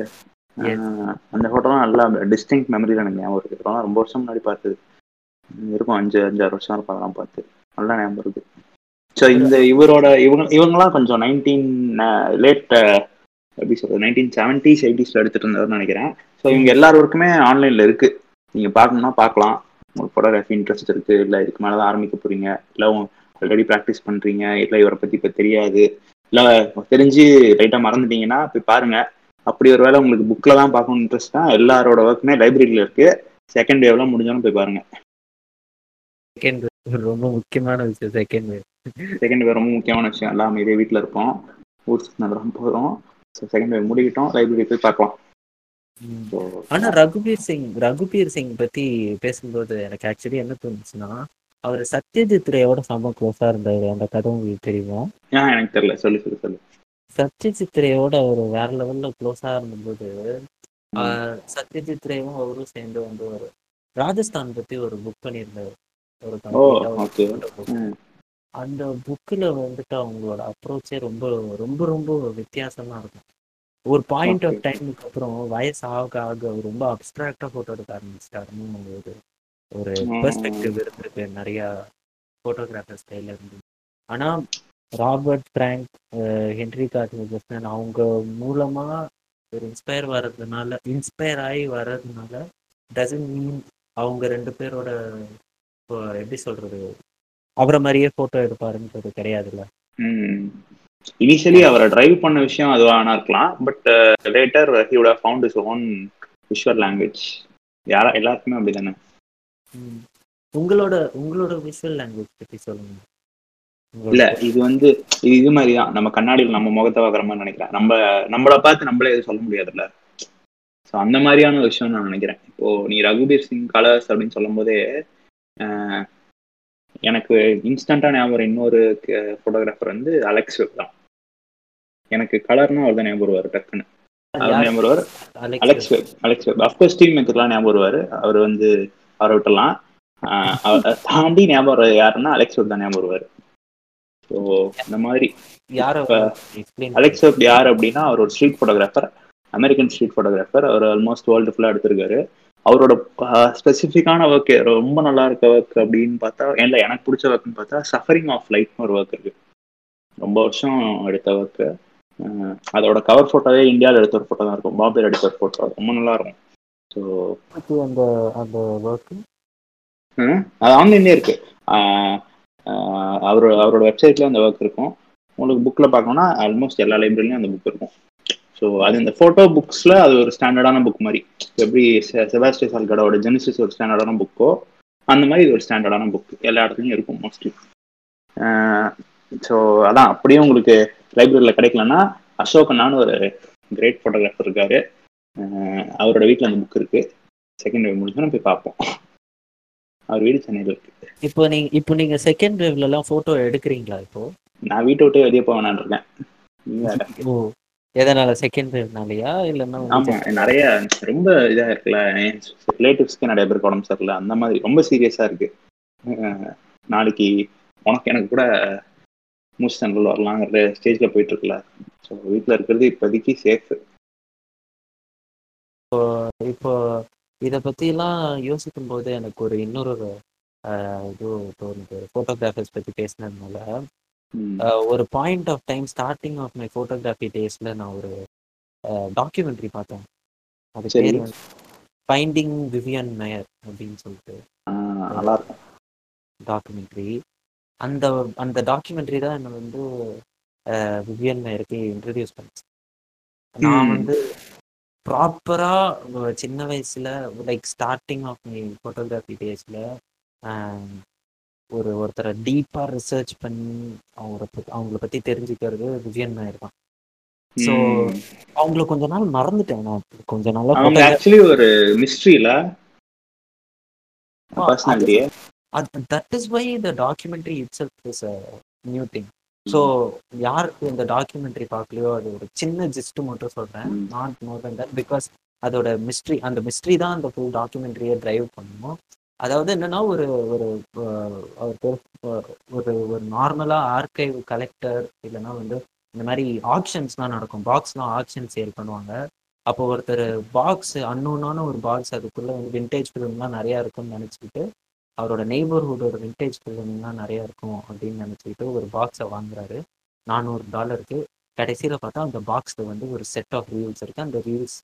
அந்த போட்டோலாம் நல்லா டிஸ்டிங் மெமரியில் எனக்கு ஞாபகம் இருக்கு ரொம்ப வருஷம் முன்னாடி பார்த்தது. இருக்கும் அஞ்சு அஞ்சாறு வருஷம் இருக்கும் அதெல்லாம் பார்த்து. நல்லா ஞாபகம் இருக்கு ஸோ இந்த இவரோட இவங்க இவங்கெல்லாம் கொஞ்சம் நைன்டீன் லேட் எப்படி சொல்றது நைன்டீன் செவன்டிஸ் எயிட்டிஸ்ல எடுத்துட்டு இருந்தாருன்னு நினைக்கிறேன். ஸோ இவங்க எல்லாருக்குமே ஆன்லைன்ல இருக்கு. நீங்க பார்க்கணும்னா பார்க்கலாம். உங்களுக்கு ஃபோட்டோகிராஃபி இன்ட்ரெஸ்ட் இருக்கு இல்லை இதுக்கு மேலே தான் ஆரம்பிக்க போறீங்க இல்லை ஆல்ரெடி ப்ராக்டிஸ் பண்றீங்க இல்லை இவரை பத்தி இப்போ தெரியாது இல்லை தெரிஞ்சு லைட்டாக மறந்துட்டீங்கன்னா போய் பாருங்க. அப்படி ஒரு வேளை உங்களுக்கு புக்கில் தான் பார்க்கணும் இன்ட்ரெஸ்ட் தான் எல்லாரோட ஒர்க்குமே லைப்ரரியில் இருக்கு. செகண்ட் வேவ்லாம் முடிஞ்சாலும் போய் பாருங்க. செகண்ட் ரொம்ப முக்கியமான விஷயம் செகண்ட் வேவ் செகண்ட் வேவ் ரொம்ப முக்கியமான விஷயம். எல்லாம் இதே வீட்டில் இருப்போம். ஊர் நல்லா போதும் ஸோ செகண்ட் வேவ் முடிக்கிட்டோம். லைப்ரரி போய் பார்க்கலாம். ஆனா ரகுபீர் சிங் ரகுபீர் சிங் பத்தி பேசும்போது எனக்கு ஆக்சுவலி என்ன தோணுச்சுன்னா அவர் சத்யஜித் ரேயோட செம்ம க்ளோஸா இருந்தாரு. அந்த கதை உங்களுக்கு தெரியுமா? எனக்கு தெரியல. சொல்லு சொல்லு சொல்லு. சத்யஜித் ரேயோட அவர் வேற லெவல்ல க்ளோஸா இருந்தபோது சத்யஜித் ரேவும் அவரும் சேர்ந்து வந்து ஒரு ராஜஸ்தான் பத்தி ஒரு புக் பண்ணியிருந்தாரு. ஒரு அந்த புக்கில் வந்துட்டு அவங்களோட அப்ரோச்சே ரொம்ப ரொம்ப ரொம்ப வித்தியாசமா இருக்கும் ஒரு பாயிண்ட் ஆஃப். டைமுக்கு அப்புறம் வயசு ஆக ஆக ரொம்ப அப்டிராக்டா போட்டோ எடுக்க ஆரம்பிச்சிட்டாருன்னு ஒரு ஒரு. பெர்ஸ்பெக்டிவ் இருந்திருக்கு நிறைய ஃபோட்டோகிராஃபர் ஸ்டைல இருந்து ஆனா ராபர்ட் ஃப்ராங்க் ஹென்ரி கார்டினர் அவங்க மூலமா ஒரு இன்ஸ்பயர் வர்றதுனால இன்ஸ்பயர் ஆகி வர்றதுனால டசன்ட் மீன் அவங்க ரெண்டு பேரோட இப்போ எப்படி சொல்றது அவரை மாதிரியே போட்டோ எடுப்பாருன்றது கிடையாதுல்ல. இனிஷியலி அவரை டிரைவ் பண்ண விஷயம் அதுவானா இருக்கலாம். But later he would have found his own visual language யாரா எல்லாருக்குமே அப்படிதானே. உங்களோட உங்களோட விஷுவல் லாங்குவேஜ் பத்தி சொல்லுங்க. இல்ல இது வந்து இது இது மாதிரி தான் நம்ம கண்ணாடியில் நம்ம முகத்தை பார்க்குற மாதிரி நினைக்கிறேன். நம்ம நம்மளை பார்த்து நம்மளே எதுவும் சொல்ல முடியாதுல்ல. ஸோ அந்த மாதிரியான விஷயம் நான் நினைக்கிறேன். இப்போ நீ ரகுபீர் சிங் கலர்ஸ் அப்படின்னு சொல்லும் போதே எனக்கு இன்ஸ்டண்டா ஞாபகம் இன்னொரு ஃபோட்டோகிராஃபர் வந்து அலெக்ஸ் வெப் தான். எனக்கு கலர்னா அவர் தான் ஞாபகம் வருவார் டக்குன்னு. அவர்? ஞாபகம் வருவார்? Alex Webb Alex Webb of course Steve மெத்துக்கெல்லாம் ஞாபகம் வருவார். அவர் வந்து அவரை விட்டலாம். தாண்டி ஞாபகம் யாருன்னா அலெக்ஸ் வெப் தான் ஞாபகம் வருவார். ஸோ இந்த மாதிரி. அலெக்ஸ் வெப் யார் அப்படின்னா அவர் ஒரு street photographer American street photographer அவர் ஆல்மோஸ்ட் வேர்ல்டு ஃபுல்லாக எடுத்திருக்காரு. அவரோட ஸ்பெசிஃபிக்கான ஒர்க் ரொம்ப நல்லா இருக்க ஒர்க் அப்படின்னு பார்த்தா இல்லை எனக்கு பிடிச்ச ஒர்க்னு பார்த்தா சஃபரிங் ஆஃப் லைட்னு ஒரு ஒர்க் இருக்கு. ரொம்ப வருஷம் எடுத்த ஒர்க்கு அதோட கவர் ஃபோட்டோவே இந்தியாவில் எடுத்த ஒரு ஃபோட்டோ தான் இருக்கும். பாம்பேல எடுத்த ஒரு ஃபோட்டோ ரொம்ப நல்லா இருக்கும். ஸோ அந்த அந்த ஒர்க் அது ஆன்லைன்லேயே இருக்கு. ஆஹ் ஆஹ் அவர் அவரோட வெப்சைட்ல அந்த ஒர்க் இருக்கும். உங்களுக்கு புக்கில் பார்க்கணும்னா ஆல்மோஸ்ட் எல்லா லைப்ரரிலையும் அந்த புக் இருக்கும். ஸோ அது இந்த ஃபோட்டோ புக்ஸில் அது ஒரு ஸ்டாண்டர்டான புக் மாதிரி. எப்படி செபாஸ்டி சால்கடோட ஜெனிசிஸ் ஒரு ஸ்டாண்டர்டான புக்கோ அந்த மாதிரி இது ஒரு ஸ்டாண்டர்டான புக் எல்லா இடத்துலையும் இருக்கும் மோஸ்ட்லி ஸோ அதான். அப்படியே உங்களுக்கு லைப்ரரியில் கிடைக்கலன்னா அசோகனான்னு ஒரு கிரேட் ஃபோட்டோகிராஃபர் இருக்காரு. அவரோட வீட்டில் அந்த புக் இருக்கு. செகண்ட் வேவ் முடிஞ்சோன்னா போய் பார்ப்போம். அவர் வீடு சென்னையில் இருக்கு. இப்போ நீங்க இப்போ நீங்க செகண்ட் வேவ்ல எல்லாம் போட்டோ எடுக்கிறீங்களா இப்போ? நான் வீட்டை விட்டு வெளியே போக வேணான்னு இருக்கேன். எதனால? செகண்ட் வேவ்னாலயா இல்லைன்னா ஆமா நிறைய ரொம்ப இதா இருக்குல்ல ரிலேட்டிவ்ஸ்க்கு நிறைய பேருக்கு உடம்பு சரியில்லை. அந்த மாதிரி ரொம்ப சீரியஸா இருக்கு. நாளைக்கு உனக்கு எனக்கு கூட மூச்சு தண்டல் வரலாங்கிற ஸ்டேஜ்ல போயிட்டு இருக்குல்ல. ஸோ வீட்டில் இருக்கிறது இப்போதைக்கு சேஃப் இப்போ இத பத்தி எல்லாம் யோசிக்கும் போது எனக்கு ஒரு இன்னொரு இது தோணுது. ஃபோட்டோகிராஃபர்ஸ் பத்தி பேசினதுனால ஒரு point of time starting of my photography டேஸ்ல நான் ஒரு டாக்குமெண்ட்ரி பார்த்தேன். அது. பேர் ஃபைண்டிங் விவியன் மேயர் அப்படின்னு சொல்லிட்டு நல்லா இருக்கும். டாக்குமெண்ட்ரி அந்த அந்த டாக்குமெண்ட்ரி தான் என்னை வந்து விவியன் மேயருக்கு இன்ட்ரடியூஸ் பண்ணுச்சு. நான். வந்து ப்ராப்பரா சின்ன வயசுல like starting of my photography டேஸ்ல ஒரு ஒருத்தரை டீப்பா ரிசர்ச் பண்ணி அவங்கள பத்தி அவங்கள பத்தி தெரிஞ்சுக்கிறது விவியன் நாயர் தான். ஸோ. அவங்கள கொஞ்ச நாள் மறந்துட்டேன் நான். கொஞ்ச நாளா அவங்க ஆக்சுவலி ஒரு மிஸ்ட்ரியில அது that is why the documentary itself is a new thing so யாருக்கு இந்த டாக்குமெண்ட்ரி பார்க்கலையோ அது ஒரு சின்ன ஜிஸ்ட் மட்டும் சொல்றேன். ம். Not more than that because அதோட மிஸ்ட்ரி அந்த மிஸ்ட்ரி தான் அந்த ஃபுல் டாக்குமெண்ட்ரியை டிரைவ் பண்ணும். அதாவது என்னன்னா ஒரு ஒரு ஒரு ஒரு நார்மலா ஆர்கைவ் கலெக்டர் இல்லைன்னா வந்து இந்த மாதிரி ஆக்ஷன்ஸ்லாம் நடக்கும். பாக்ஸ்லாம் ஆக்ஷன் சேல் பண்ணுவாங்க. அப்போ ஒருத்தர் பாக்ஸ் அன்னோனான ஒரு பாக்ஸ் அதுக்குள்ள வந்து வின்டேஜ் ஃபிலிம்லாம் நிறைய இருக்கும்னு நினச்சிக்கிட்டு அவரோட நெய்பர்ஹுடோட வின்டேஜ் ஃபிலிம்லாம் நிறைய இருக்கும் அப்படின்னு நினச்சிக்கிட்டு ஒரு பாக்ஸை வாங்குறாரு. நானூறு டாலருக்கு கடைசியில் பார்த்தா அந்த பாக்ஸில் வந்து ஒரு செட் ஆஃப் ரீல்ஸ் இருக்குது அந்த ரீல்ஸ்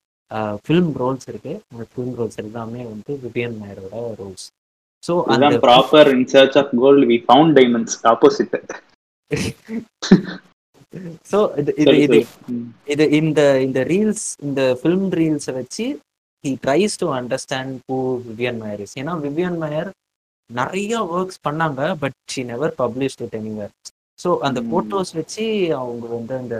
ஃபிலிம் ரோல்ஸ் இருக்கு. அந்த ஃபிலிம் ரோல்ஸ் எல்லாமே வந்து விபியன் நாயரோட ரோல்ஸ் ஸோ அந்த proper in search of gold we found diamonds opposite so இது இது இது இது இந்த இந்த ரீல்ஸ் இந்த ஃபிலிம் ரீல்ஸை வச்சு he tries to understand who Vivian Maier is ஏன்னா விவியன் மயர் நிறைய ஒர்க்ஸ் பண்ணாங்க but she never published it anywhere so அந்த Hmm. ஃபோட்டோஸ் வச்சு அவங்க வந்து அந்த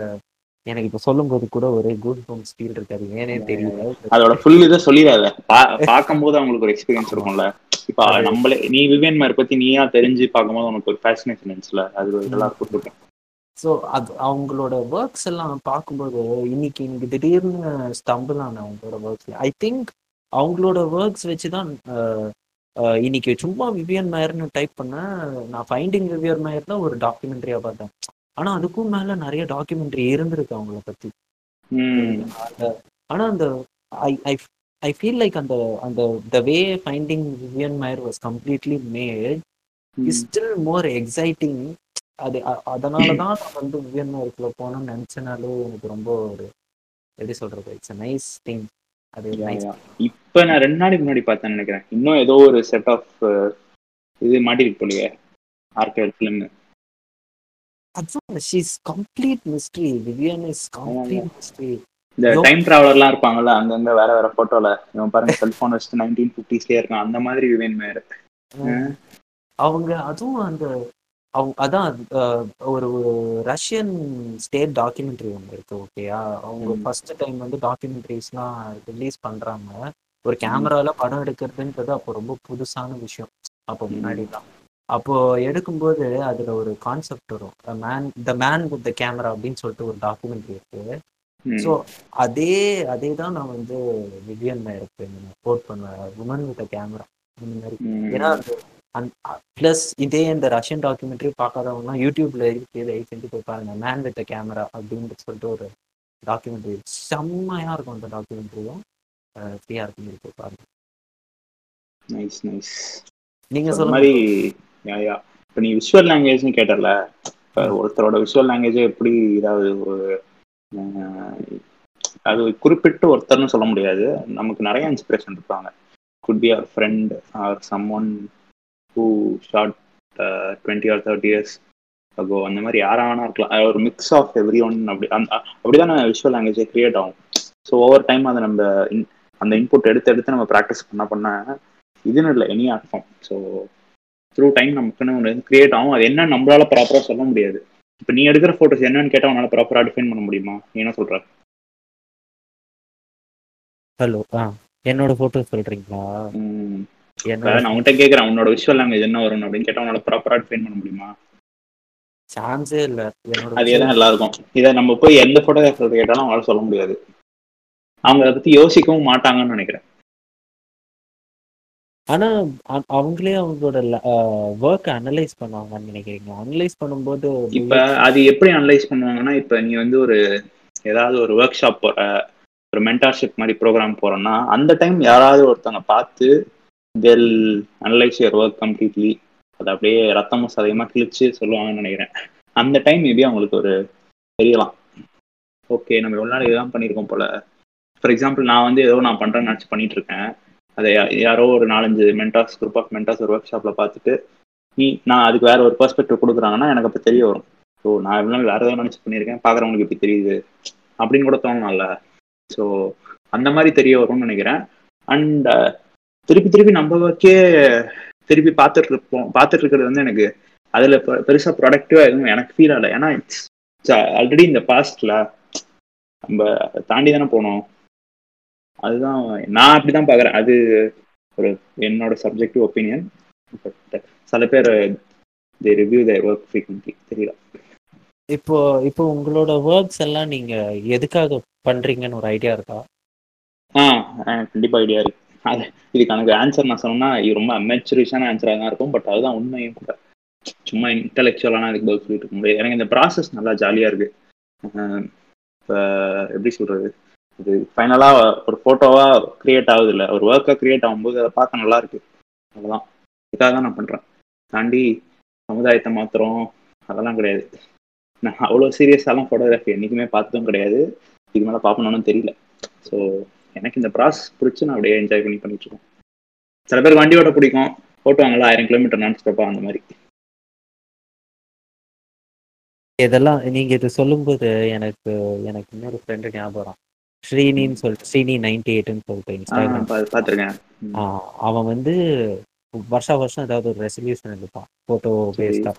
எனக்கு இப்போ சொல்லும்போது கூட ஒரே குட் ஹோம்ஸ் ஃபீல் இருக்காது ஏனே தெரியல. அதோட ஃபுல் இதை சொல்லிடாத. பார்க்கும்போது அவங்களுக்கு ஒரு எக்ஸ்பீரியன்ஸ் இருக்கும்ல. இப்ப நம்மளே நீ விவேன் மாதிரி பத்தி நீயா தெரிஞ்சு பார்க்கும்போது உனக்கு ஒரு ஃபேசினேஷன் இருந்துச்சுல. அது எல்லாருக்கும் இருக்கும் ஸோ அது அவங்களோட ஒர்க்ஸ் எல்லாம் பார்க்கும்போது இன்னைக்கு இன்னைக்கு திடீர்னு ஸ்டம்பிள் ஆன அவங்களோட ஒர்க்ஸ் ஐ திங்க் அவங்களோட ஒர்க்ஸ் வச்சு தான் இன்னைக்கு சும்மா விவியன் மேயர்னு டைப் பண்ணேன் நான் ஃபைண்டிங் விவியன் மேயர் தான் ஒரு டாக்குமெண்ட்ரியா பார்த்தேன். ஆனா அதுக்கும் மேல நிறைய டாக்குமெண்ட்ரி இருந்திருக்கு அவங்கள பத்தி. ஆனா அந்த ஐ ஐ ஐ ஃபீல் லைக் அந்த அந்த the way finding Vivian Maier was completely made is still more exciting அது அதனால தான் நான் வந்து விவியன் மேயருக்குள்ள போகணும்னு நினைச்சனாலே எனக்கு ரொம்ப ஒரு எப்படி சொல்றது இட்ஸ் நைஸ் திங் அது. இப்ப நான் ரெண்டு நாளைக்கு முன்னாடி பார்த்தேன்னு நினைக்கிறேன். இன்னும் ஏதோ ஒரு செட் ஆஃப் இது மாட்டிருக்கு போலியே ஆர்கேட் ஃபிலிம் அதான் she's complete mystery Vivian is complete mystery இந்த. டைம் டிராவலர்லாம் இருப்பாங்கல்ல அங்கங்க வேற வேற போட்டோல இவன் பாருங்க செல்போன் வச்சுட்டு நைன்டீன் ஃபிஃப்டிஸ்லயே இருக்கான். அந்த மாதிரி விவேன் மேயர் அவங்க அதுவும் அந்த அவங்க அதான் ஒரு ரஷ்யன் ஸ்டேட் டாக்குமெண்ட்ரி ஒன்று இருக்கு ஓகேயா அவங்க. ஃபர்ஸ்ட் டைம் வந்து டாக்குமெண்ட்ரிஸ்லாம் ரிலீஸ் பண்றாங்க. ஒரு கேமரால படம் எடுக்கிறதுன்றது அப்போ ரொம்ப புதுசான விஷயம். அப்போ. முன்னாடி தான் அப்போ எடுக்கும்போது அதுல ஒரு கான்செப்ட் வரும். Man the man with the camera அப்படின்னு சொல்லிட்டு ஒரு டாக்குமெண்ட்ரி இருக்கு. ஸோ அதே அதே தான் நான் வந்து விவியன் மேயருக்கு கோட் பண்ணுவேன் உமன் வித் கேமரா இந்த மாதிரி. ஏன்னா அந்த ப்ளஸ் இதே இந்த ரஷ்யன் டாக்குமெண்ட்ரி பார்க்காதவங்கன்னா யூடியூப்ல இருக்கு. தயவு செஞ்சு போய் பாருங்க. மேன் வித் கேமரா அப்படின்னு சொல்லிட்டு ஒரு டாக்குமெண்ட்ரி செம்மையா இருக்கும் அந்த டாக்குமெண்ட்ரியும் ஃப்ரீயா இருக்கும். நீங்க போய் பாருங்க. நைஸ் நைஸ் நீங்க சொல்லுங்க. மாதிரி யா யா இப்போ நீ விஷுவல் லாங்குவேஜ்னு கேட்டல இப்போ ஒருத்தரோட விஷுவல் லாங்குவேஜ் எப்படி ஏதாவது ஒரு அது குறிப்பிட்டு ஒருத்தர்னு சொல்ல முடியாது. நமக்கு நிறைய இன்ஸ்பிரேஷன் இருப்பாங்க could be our friend or someone who shot twenty or thirty years அப்போ அந்த மாதிரி யாராக வேணா இருக்கலாம் ஒரு மிக்ஸ் ஆஃப் எவ்ரி ஒன் அப்படி அந்த அப்படிதான் விஷுவல் லாங்குவேஜே கிரியேட் ஆகும். ஸோ ஓவர் டைம் அதை நம்ம இன் அந்த இன்புட் எடுத்து எடுத்து நம்ம ப்ராக்டிஸ் பண்ண பண்ண இதுன்னு இல்லை any art form so through time நமக்குன்னு ஒன்று கிரியேட் ஆகும். அது என்ன நம்மளால ப்ராப்பராக சொல்ல முடியாது. இப்போ நீ எடுக்கிற ஃபோட்டோஸ் என்னன்னு கேட்டால் உன்னால ப்ராப்பராக டிஃபைன் பண்ண முடியுமா? என்ன சொல்ற? ஹலோ ஆ என்னோட ஃபோட்டோ நான் கேக்குறேன். உன்னோட விஷுவல் லாங்குவேஜ் என்ன வரும் அப்படின்னு கேட்டா உன்னோட ப்ராப்பரா ட்ரெயின் பண்ண முடியுமா? சான்ஸே இல்ல. அதே தான் எல்லாருக்கும் இதை நம்ம போய் எந்த போட்டோகிராஃபர் கேட்டாலும் அவங்களால சொல்ல முடியாது. அவங்க அதை பத்தி யோசிக்கவும் மாட்டாங்கன்னு நினைக்கிறேன். ஆனா அவங்களே அவங்களோட ஒர்க் அனலைஸ் பண்ணுவாங்கன்னு நினைக்கிறீங்க. அனலைஸ் பண்ணும்போது இப்ப அது எப்படி அனலைஸ் பண்ணுவாங்கன்னா இப்ப நீ வந்து ஒரு ஏதாவது ஒரு ஒர்க் ஷாப் போற ஒரு மென்டார்ஷிப் மாதிரி ப்ரோக்ராம் போறோம்னா அந்த டைம் யாராவது ஒருத்தவங்க பார்த்து they'll analyse your work completely அதை அப்படியே ரத்தமும் சதயமா கிழிச்சு சொல்லுவாங்கன்னு நினைக்கிறேன். அந்த டைம் மேபி அவங்களுக்கு ஒரு தெரியலாம். ஓகே நம்ம எவ்வளோ நாள் இதெல்லாம் பண்ணியிருக்கோம் போல. ஃபார் எக்ஸாம்பிள் நான் வந்து ஏதோ நான் பண்றேன்னு நினச்சி பண்ணிட்டு இருக்கேன். அதை யாரோ ஒரு நாலஞ்சு மென்டாஸ் குரூப் ஆஃப் மென்டாஸ் ஒரு ஒர்க் ஷாப்ல பார்த்துட்டு நீ நான் அதுக்கு வேற ஒரு பெர்ஸ்பெக்டிவ் கொடுக்குறாங்கன்னா எனக்கு அப்போ தெரிய வரும். ஸோ நான் எவ்வளோ வேற ஏதாவது நினச்சி பண்ணியிருக்கேன் பார்க்குறவங்களுக்கு இப்படி தெரியுது அப்படின்னு கூட தோணலாம்ல. ஸோ அந்த மாதிரி தெரிய வரும்னு நினைக்கிறேன். அண்ட் திருப்பி திருப்பி நம்மளுக்கே திருப்பி பார்த்துட்டு இருப்போம். பார்த்துட்டு இருக்கிறது வந்து எனக்கு அதில் பெருசாக ப்ரொடக்டிவாக எதுவும் எனக்கு ஃபீல் ஆகலை. ஏன்னா இட்ஸ் ஆல்ரெடி இந்த பாஸ்ட்ல நம்ம தாண்டி தானே போனோம். அதுதான் நான் அப்படிதான் பார்க்குறேன் அது ஒரு என்னோட சப்ஜெக்டிவ் ஒப்பீனியன் பட் சில பேர் the review their work frequently. தெரியல. இப்போ இப்போ உங்களோட ஒர்க்ஸ் எல்லாம் நீங்க எதுக்காக பண்றீங்கன்னு ஒரு ஐடியா இருக்கா? ஆ கண்டிப்பா ஐடியா இருக்கு. அது இதுக்கு எனக்கு ஆன்சர் நான் சொன்னா இது ரொம்ப அமெச்சுரிஷான ஆன்சராக தான் இருக்கும். பட் அதுதான் உண்மையும் கூட. சும்மா இன்டெலெக்சுவலான அதுக்கு பதில் சொல்லிட்டு இருக்க முடியாது. எனக்கு இந்த ப்ராசஸ் நல்லா ஜாலியா இருக்கு. இப்ப எப்படி சொல்றது? இது ஃபைனலா ஒரு போட்டோவா கிரியேட் ஆகுது இல்லை ஒரு ஒர்க்கா கிரியேட் ஆகும்போது அதை பார்க்க நல்லா இருக்கு. அவ்வளோதான் இதுக்காக தான் நான் பண்றேன். தாண்டி சமுதாயத்தை மாத்திரம் அதெல்லாம் கிடையாது. நான் அவ்வளோ சீரியஸாலாம் ஃபோட்டோகிராஃபி என்றைக்குமே பார்த்ததும் கிடையாது. இதுக்கு மேலே பார்க்கணும்னு தெரியல. ஸோ எனக்கு இந்த ப்ராசஸ் பிடிச்சி நான் அப்படியே என்ஜாய் பண்ணி பண்ணிட்டு இருக்கோம் சில பேர் வண்டி ஓட்ட பிடிக்கும். ஓட்டுவாங்களா ஆயிரம் கிலோமீட்டர் நான் ஸ்டாப்பா அந்த மாதிரி. இதெல்லாம் நீங்க இது சொல்லும்போது எனக்கு எனக்கு இன்னொரு ஃப்ரெண்டு ஞாபகம் ஸ்ரீனின்னு சொல்லிட்டு ஸ்ரீனி நைன்டி எயிட்னு சொல்லிட்டு இன்ஸ்டாகிராம் அவன் வந்து வருஷா வருஷம் ஏதாவது ஒரு ரெசல்யூஷன் எடுப்பான். ஃபோட்டோ. பேஸ்டா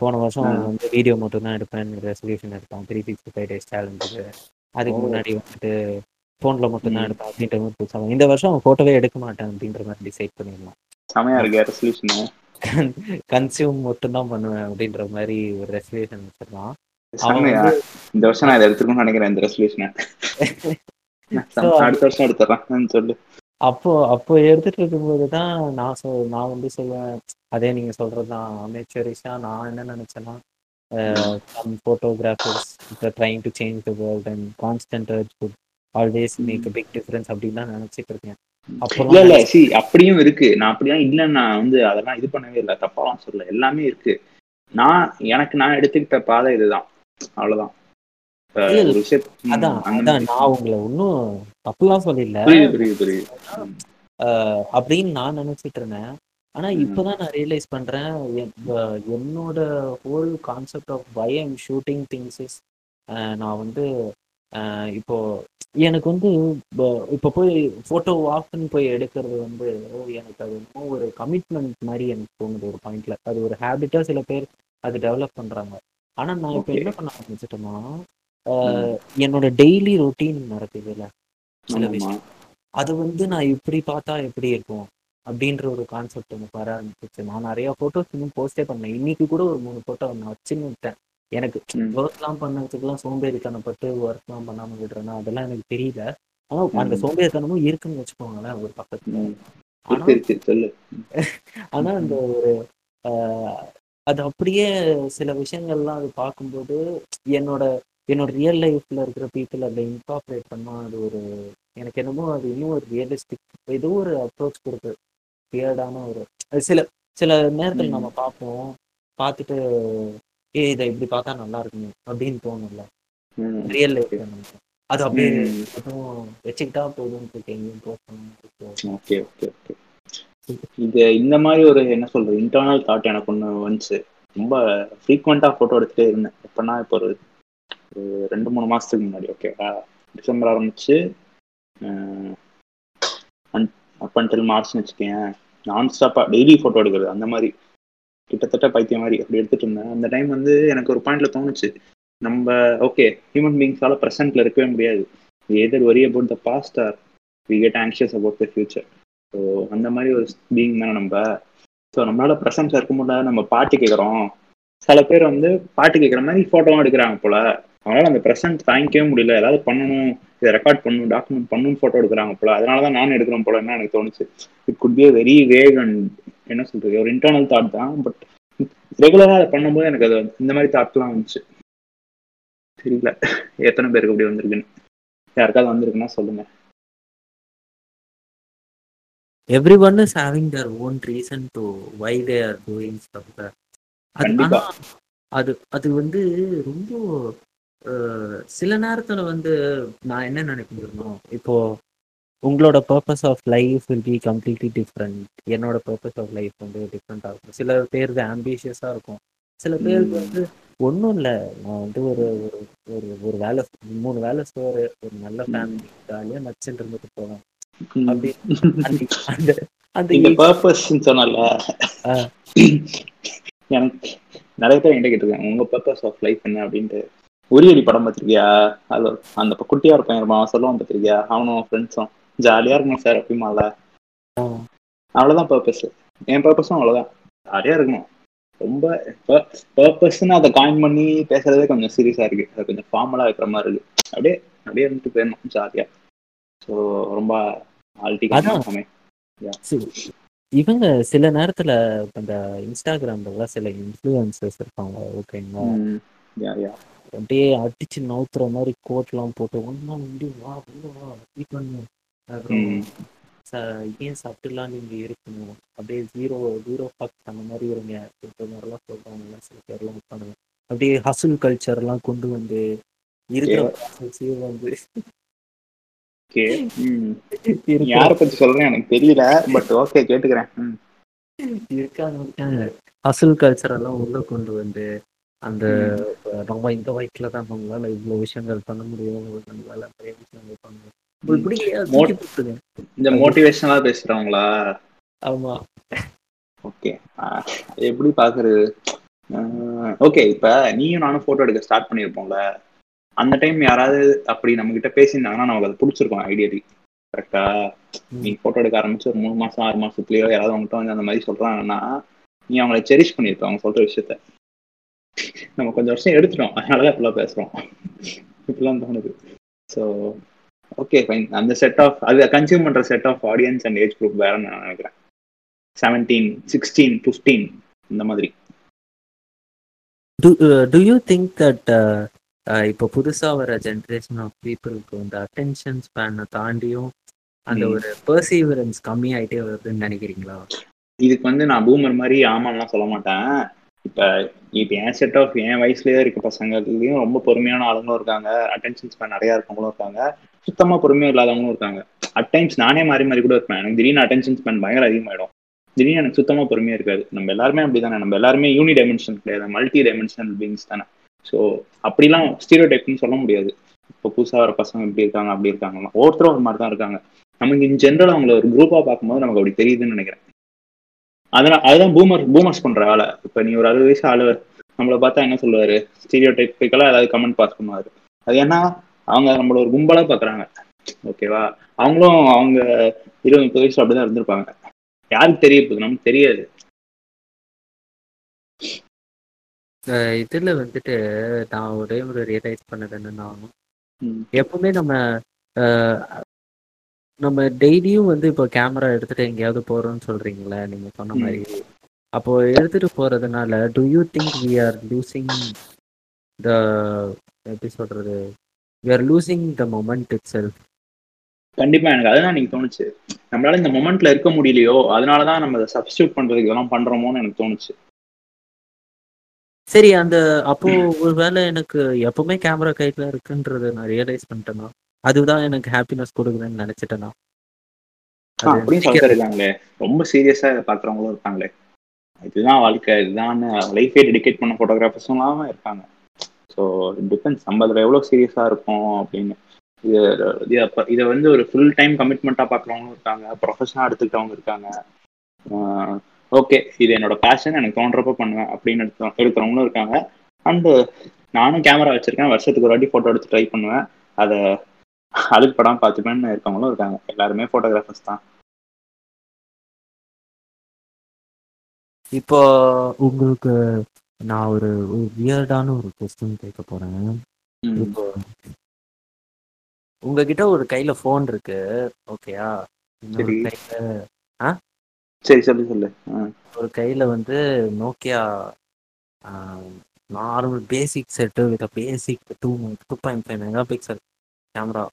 போன வருஷம். அவன் வந்து வீடியோ மட்டும் தான் எடுப்பேன். ரெசல்யூஷன் எடுப்பான் த்ரீ சிக்ஸ்டி ஃபைவ் டேஸ் சேலஞ்சுக்கு அதுக்கு. முன்னாடி வந்துட்டு ஃபோனில் மட்டும் தான் ம். எடுப்பேன் அப்படின்ற மாதிரி புதுசாக இந்த வருஷம் அவன் ஃபோட்டோவே எடுக்க மாட்டேன் அப்படின்ற மாதிரி டிசைட் பண்ணியிருந்தான் செமையா இருக்கு ரெசல்யூஷனு கன்சியூம் மட்டும் தான் பண்ணுவேன் அப்படின்ற மாதிரி ஒரு ரெசல்யூஷன் வந்து இந்த வருஷம் நான் இதை எடுத்துக்கணும்னு நினைக்கிறேன் இந்த ரெசல்யூஷனை அடுத்த வருஷம் எடுத்துறேன் சொல்லு. அப்போ அப்போ எடுத்துட்டு இருக்கும்போது தான் நான் சொல் நான் வந்து சொல்லுவேன் அதே நீங்க சொல்றது தான் அமெச்சரிஷா நான் என்ன நினைச்சேன்னா some photographers trying to change the world and constant good always make big difference அப்படின்னு தான் நினைச்சிட்டு இருக்கேன். இல்ல இல்ல சி அப்படியும் இருக்கு. நான் அப்படிலாம் இல்லைன்னு நான் வந்து அதெல்லாம் இது பண்ணவே இல்லை. தப்பாலாம் சொல்லல. எல்லாமே இருக்கு. நான் எனக்கு நான் எடுத்துக்கிட்ட பாதை இதுதான். அவ்வளவுதான். அதான் அதான். நான் உங்களை இன்னும் தப்புலாம் சொல்லல. அப்படின்னு நான் நினைச்சிட்டு இருந்தேன். ஆனா. இப்போதான் நான் ரியலைஸ் பண்றேன் என்னோட whole concept of why I'm shooting things is நான் வந்து இப்போ எனக்கு வந்து இப்போ போய் ஃபோட்டோ வாக்குன்னு போய் எடுக்கிறது வந்து எனக்கு அது இன்னும் ஒரு கமிட்மெண்ட் மாதிரி எனக்கு தோணுது ஒரு பாயிண்ட்ல அது ஒரு ஹேபிட்டா சில பேர் அது டெவலப் பண்றாங்க. ஆனா நான் இப்போ. என்ன பண்ண ஆரம்பிச்சிட்டேன்னா அஹ் என்னோட டெய்லி ரொட்டீன் நடக்குதுல்ல. சில. விஷயம். அது வந்து நான் இப்படி பார்த்தா எப்படி இருக்கும்? அப்படின்ற ஒரு கான்செப்ட் எனக்கு வர ஆரம்பிச்சிச்சு நான் நிறைய ஃபோட்டோஸ் இன்னும் போஸ்டே பண்ணேன் இன்னைக்கு கூட ஒரு மூணு ஃபோட்டோ நான் வச்சுன்னு விட்டேன் எனக்கு. ஒர்க்லாம் பண்ணதுக்கெல்லாம் சோம்பேறித்தனப்பட்டு ஒர்க்லாம் பண்ணாம விடுறேன்னா அதெல்லாம் எனக்கு தெரியல. ஆனா அந்த. சோம்பேறித்தனமும் இருக்குன்னு வச்சுக்கோங்களேன் ஒரு பக்கத்துல. ஆனா அந்த ஒரு ஆஹ், அது அப்படியே சில விஷயங்கள்லாம் அது பார்க்கும்போது என்னோட என்னோட ரியல் லைஃப்ல இருக்கிற பீப்புள் அதை இன்கார்பரேட் பண்ணா அது ஒரு எனக்கு என்னமோ அது இன்னும் ஒரு ரியலிஸ்டிக் ஏதோ ஒரு அப்ரோச் கொடுக்கு வியர்டான ஒரு சில சில நேரத்தில். நம்ம பார்ப்போம் பார்த்துட்டு ஏ இதை இப்படி பார்த்தா நல்லா இருக்குமே அப்படின்னு தோணும்ல. ரியல் லைஃப்ல நம்ம அது அப்படியே வச்சுக்கிட்டா போதும்னு எங்கேயும் போகணும் ஓகே ஓகே ஓகே இது இந்த மாதிரி ஒரு என்ன சொல்றது இன்டர்னல் தாட் எனக்கு ஒன்று வந்துச்சு. ரொம்ப ஃப்ரீக்வெண்ட்டாக ஃபோட்டோ எடுத்துகிட்டே இருந்தேன். எப்படின்னா இப்போ ஒரு ஒரு ரெண்டு மூணு மாதத்துக்கு முன்னாடி ஓகேவா டிசம்பர் ஆரம்பிச்சு அப் அண்டில் மார்ச்னு வச்சுக்கேன் நான் ஸ்டாப்பாக டெய்லி ஃபோட்டோ எடுக்கிறது அந்த மாதிரி கிட்டத்தட்ட பைத்தியம் மாதிரி அப்படி எடுத்துகிட்டு இருந்தேன். அந்த டைம் வந்து எனக்கு ஒரு பாயிண்ட்ல தோணுச்சு. நம்ம ஓகே ஹியூமன் பீங்ஸால ப்ரெசென்ட்டில் இருக்கவே முடியாது. Either worry about the past or we get anxious about the future so அந்த மாதிரி ஒரு பீங் தானே நம்ம. ஸோ நம்மளால ப்ரெசன்ஸ் இருக்க முடியாது நம்ம பாட்டு கேட்குறோம் சில பேர் வந்து பாட்டு கேட்குற மாதிரி ஃபோட்டோவும் எடுக்கிறாங்க போல. அவங்களால அந்த ப்ரெசன்ட் தாங்கிக்கவே முடியல. ஏதாவது பண்ணணும் இதை ரெக்கார்ட் பண்ணணும் டாக்குமெண்ட் பண்ணணும் ஃபோட்டோ எடுக்கிறாங்க போல. அதனால தான் நானும் எடுக்கிறேன் போல. என்ன எனக்கு தோணுச்சு? It could be a very vague and என்ன சொல்றது? ஒரு இன்டர்னல் தாட் தான். பட் ரெகுலராக அதை பண்ணும்போது எனக்கு அது இந்த மாதிரி தாட்லாம் வந்துச்சு. தெரியல. எத்தனை பேருக்கு இப்படி வந்திருக்குன்னு. யாருக்காவது வந்திருக்குன்னா சொல்லுங்க. Every one is having their own reason to why they are doing stuff அது அது அது வந்து ரொம்ப சில நேரத்துல வந்து நான் என்ன நினைக்கிறேனோ இப்போ உங்களோட purpose of life will be completely different என்னோட பர்பஸ் ஆஃப் லைஃப் வந்து டிஃப்ரெண்ட்டாக இருக்கும். சில பேருக்கு ஆம்பிஷியஸாக இருக்கும். சில பேருக்கு. வந்து ஒன்றும் இல்லை. நான் வந்து ஒரு ஒரு ஒரு வேலை மூணு வேலை சோறு ஒரு நல்ல. ஃபேமிலி ஜாலியாக நச்சுன்னு இருந்துட்டு போவேன். அந்த சொன்னல. எனக்கு நிறைய பேர் என்கிட்ட கேட்டிருக்காங்க உங்க பர்பஸ் ஆஃப் லைஃப் என்ன? அப்படின்ட்டு. உரியடி படம் பார்த்திருக்கியா? அது அந்த குட்டியா இருப்பான் சொல்லுவான் பார்த்திருக்கியா? அவனும் ஃப்ரெண்ட்ஸும் ஜாலியா இருக்கணும் சார் அப்படிமால. அவ்வளவுதான் பர்பஸ் என் பர்பஸும் அவ்வளவுதான். ஜாலியா இருக்கணும். ரொம்ப பர்பஸ்ன்னு அதை காயின் பண்ணி பேசுறதே கொஞ்சம் சீரியஸா இருக்கு. அது கொஞ்சம் ஃபார்மலா இருக்கிற மாதிரி இருக்கு. அப்படியே அப்படியே இருந்துட்டு போயிடணும் ஜாலியா. ஸோ ரொம்ப. இவங்க சில நேரத்துல அந்த இன்ஸ்டாகிராம்ல சில இன்ஃப்ளூயன்சர்ஸ் இருப்பாங்க ஓகேங்களா அப்படியே அடிச்சு நவுத்துற மாதிரி கோட்லாம் போட்டு ஒன்னா வந்து வா வா பண்ணு. ஏன் சாப்பிட்டுலாம் நீங்க இருக்கணும்? அப்படியே ஜீரோ ஜீரோ ஃபக்ஸ் அந்த மாதிரி இருங்க. இந்த மாதிரிலாம் சொல்றாங்க சில பேர்லாம் இருப்பாங்க. அப்படியே ஹசுல் கல்ச்சர்லாம் கொண்டு வந்து இருக்கிற வந்து ஓகே. யாரை பத்தி சொல்றேன் எனக்கு தெரியல பட் ஓகே கேட்டுக்கிறேன். இருக்காங்க ஹசுல் கல்ச்சர் எல்லாம் உள்ள கொண்டு வந்து அந்த நம்ம இந்த வயசுல தான் நம்மளால இவ்வளவு விஷயங்கள் பண்ண முடியும் நம்மளால நிறைய விஷயங்கள் பண்ண இந்த மோட்டிவேஷனலா பேசுறவங்களா? ஆமா. ஓகே. எப்படி பாக்குறது? ஓகே இப்ப நீயும் நானும் போட்டோ எடுக்க ஸ்டார்ட் பண்ணியிருப்போம்ல. அந்த டைம் யாராவது அப்படி நம்ம கிட்ட பேசியிருந்தாங்கன்னா நமக்கு அது பிடிச்சிருக்கும் ஐடியலி கரெக்டா நீ போட்டோ எடுக்க ஆரம்பிச்சு ஒரு மூணு மாசம் ஆறு மாசத்துலயோ யாராவது அவங்ககிட்ட வந்து அந்த மாதிரி சொல்றாங்கன்னா நீ அவங்கள செரிஷ் பண்ணியிருப்ப அவங்க சொல்ற விஷயத்த. நம்ம கொஞ்சம் வருஷம் எடுத்துட்டோம் அதனாலதான் இப்பெல்லாம் பேசுறோம். இப்பெல்லாம் தோணுது. ஸோ ஓகே ஃபைன் அந்த செட் ஆஃப் அது கன்சியூம் பண்ற set of audience and age group வேற நான் நினைக்கிறேன். செவன்டீன் சிக்ஸ்டீன் ஃபிஃப்டீன் இந்த மாதிரி. டு யூ திங்க் தட் இப்போ புதுசா வர ஜென்ரேஷன் ஆஃப் பீப்புளுக்கு வந்து அட்டென்ஷன் ஸ்பேனை தாண்டியும் அந்த. ஒரு பர்சீவரன்ஸ் கம்மியாயிட்டே வருதுன்னு நினைக்கிறீங்களா? இதுக்கு வந்து நான் பூமர் மாதிரி ஆமான்லாம் சொல்ல மாட்டேன். இப்ப இப்ப என் செட் ஆஃப் என் வயசுலயே இருக்க பசங்களையும் ரொம்ப பொறுமையான ஆளுங்களும் இருக்காங்க. அட்டென்ஷன் ஸ்பேன் நிறைய இருக்கவங்களும் இருக்காங்க. சுத்தமா பொறுமையா இல்லாதவங்களும் இருக்காங்க. அட் டைம்ஸ் நானே மாறி மாறி கூட இருப்பேன். எனக்கு திடீர்னு அட்டென்ஷன் ஸ்பேன் பயங்கர அதிகமாயிடும். திடீர்னு எனக்கு சுத்தமா பொறுமையா இருக்காது. நம்ம எல்லாருமே அப்படிதானே. நம்ம எல்லாருமே யூனி டைமென்ஷன் கிடையாது. மல்டி டைமென்ஷனல் பீங்ஸ் தானே. ஸோ அப்படிலாம் ஸ்டீரியோ டைப்னு சொல்ல முடியாது. இப்போ புதுசாக வர பசங்க இப்படி இருக்காங்க அப்படி இருக்காங்க. ஒவ்வொருத்தரும் ஒரு மாதிரி தான் இருக்காங்க. நமக்கு இன் ஜென்ரல் அவங்கள ஒரு குரூப்பா பார்க்கும்போது நமக்கு அப்படி தெரியுதுன்னு நினைக்கிறேன். அதனால் அதுதான் பூமர் பூமர்ஸ் பண்ற வேலை. இப்போ நீ ஒரு அறுபது வயசு ஆளு நம்மளை பார்த்தா என்ன சொல்லுவாரு? ஸ்டீரியோ டைப்பிக்கெல்லாம் ஏதாவது கமெண்ட் பாஸ் அது ஏன்னா அவங்க நம்மள ஒரு கும்பலா பாக்குறாங்க ஓகேவா அவங்களும் அவங்க இருபது முப்பது வயசுல அப்படிதான் இருந்திருப்பாங்க. யாருக்கு தெரிய போகுது? நமக்கு தெரியாது. இதுல வந்துட்டு நான் ஒரே ஒரு ரியலைஸ் பண்ணது என்னன்னா. எப்பவுமே நம்ம நம்ம டெய்லியும் வந்து இப்போ கேமரா எடுத்துட்டு எங்கேயாவது போறோம்னு சொல்றீங்களே நீங்க சொன்ன. மாதிரி அப்போ எடுத்துட்டு போறதுனால do you think we are losing the எப்படி சொல்றது we are losing the moment itself கண்டிப்பா எனக்கு அதுதான் நீங்க தோணுச்சு நம்மளால இந்த மொமெண்ட்ல இருக்க முடியலையோ அதனாலதான் நம்ம அதை சப்ஸ்டியூட் பண்றதுக்கு இதெல்லாம் பண்றோமோன்னு எனக்கு தோணுச்சு சரி அந்த அப்போ ஒருவேளை எனக்கு எப்பவுமே கேமரா கையில இருக்குன்றத நான் ரியலைஸ் பண்ணிட்டேன்னா அதுதான் எனக்கு ஹாப்பினஸ் கொடுக்குதுன்னு நினைச்சிட்டேனா? இருக்காங்களே ரொம்ப சீரியஸா பாக்குறவங்களும் இருக்காங்களே இதுதான் வாழ்க்கை இதுதான் லைஃபே டெடிகேட் பண்ண போட்டோகிராஃபர்ஸும் இருக்காங்க ஸோ டிபெண்ட்ஸ் நம்ம அதில் எவ்வளோ சீரியஸாக இருக்கும் அப்படின்னு. இது இது இதை வந்து ஒரு ஃபுல் டைம் கமிட்மெண்ட்டாக பார்க்குறவங்களும் இருக்காங்க ப்ரொஃபஷனாக எடுத்துக்கிட்டவங்க இருக்காங்க. ஓகே இது என்னோட பேஷன் எனக்கு தோன்றப்ப பண்ணுவேன் அப்படின்னு எடுத்து எடுக்கிறவங்களும் இருக்காங்க. அண்டு நானும் கேமரா வச்சிருக்கேன். வருஷத்துக்கு ஒரு வாட்டி ஃபோட்டோ எடுத்து ட்ரை பண்ணுவேன். அதை அதுக்கு படம் பார்த்துப்பேன்னு இருக்கவங்களும் இருக்காங்க. எல்லாருமே ஃபோட்டோகிராஃபர்ஸ் தான். இப்போ உங்களுக்கு நான் ஒரு வியர்டான ஒரு கொஸ்டின் கேட்க போறேன். இப்போ உங்ககிட்ட ஒரு கையில ஃபோன் இருக்கு. ஓகேயா. கையில சரி சொல்லு சொல்லு ஒரு கையில வந்து Nokia normal basic set with basic two two point five megapixel camera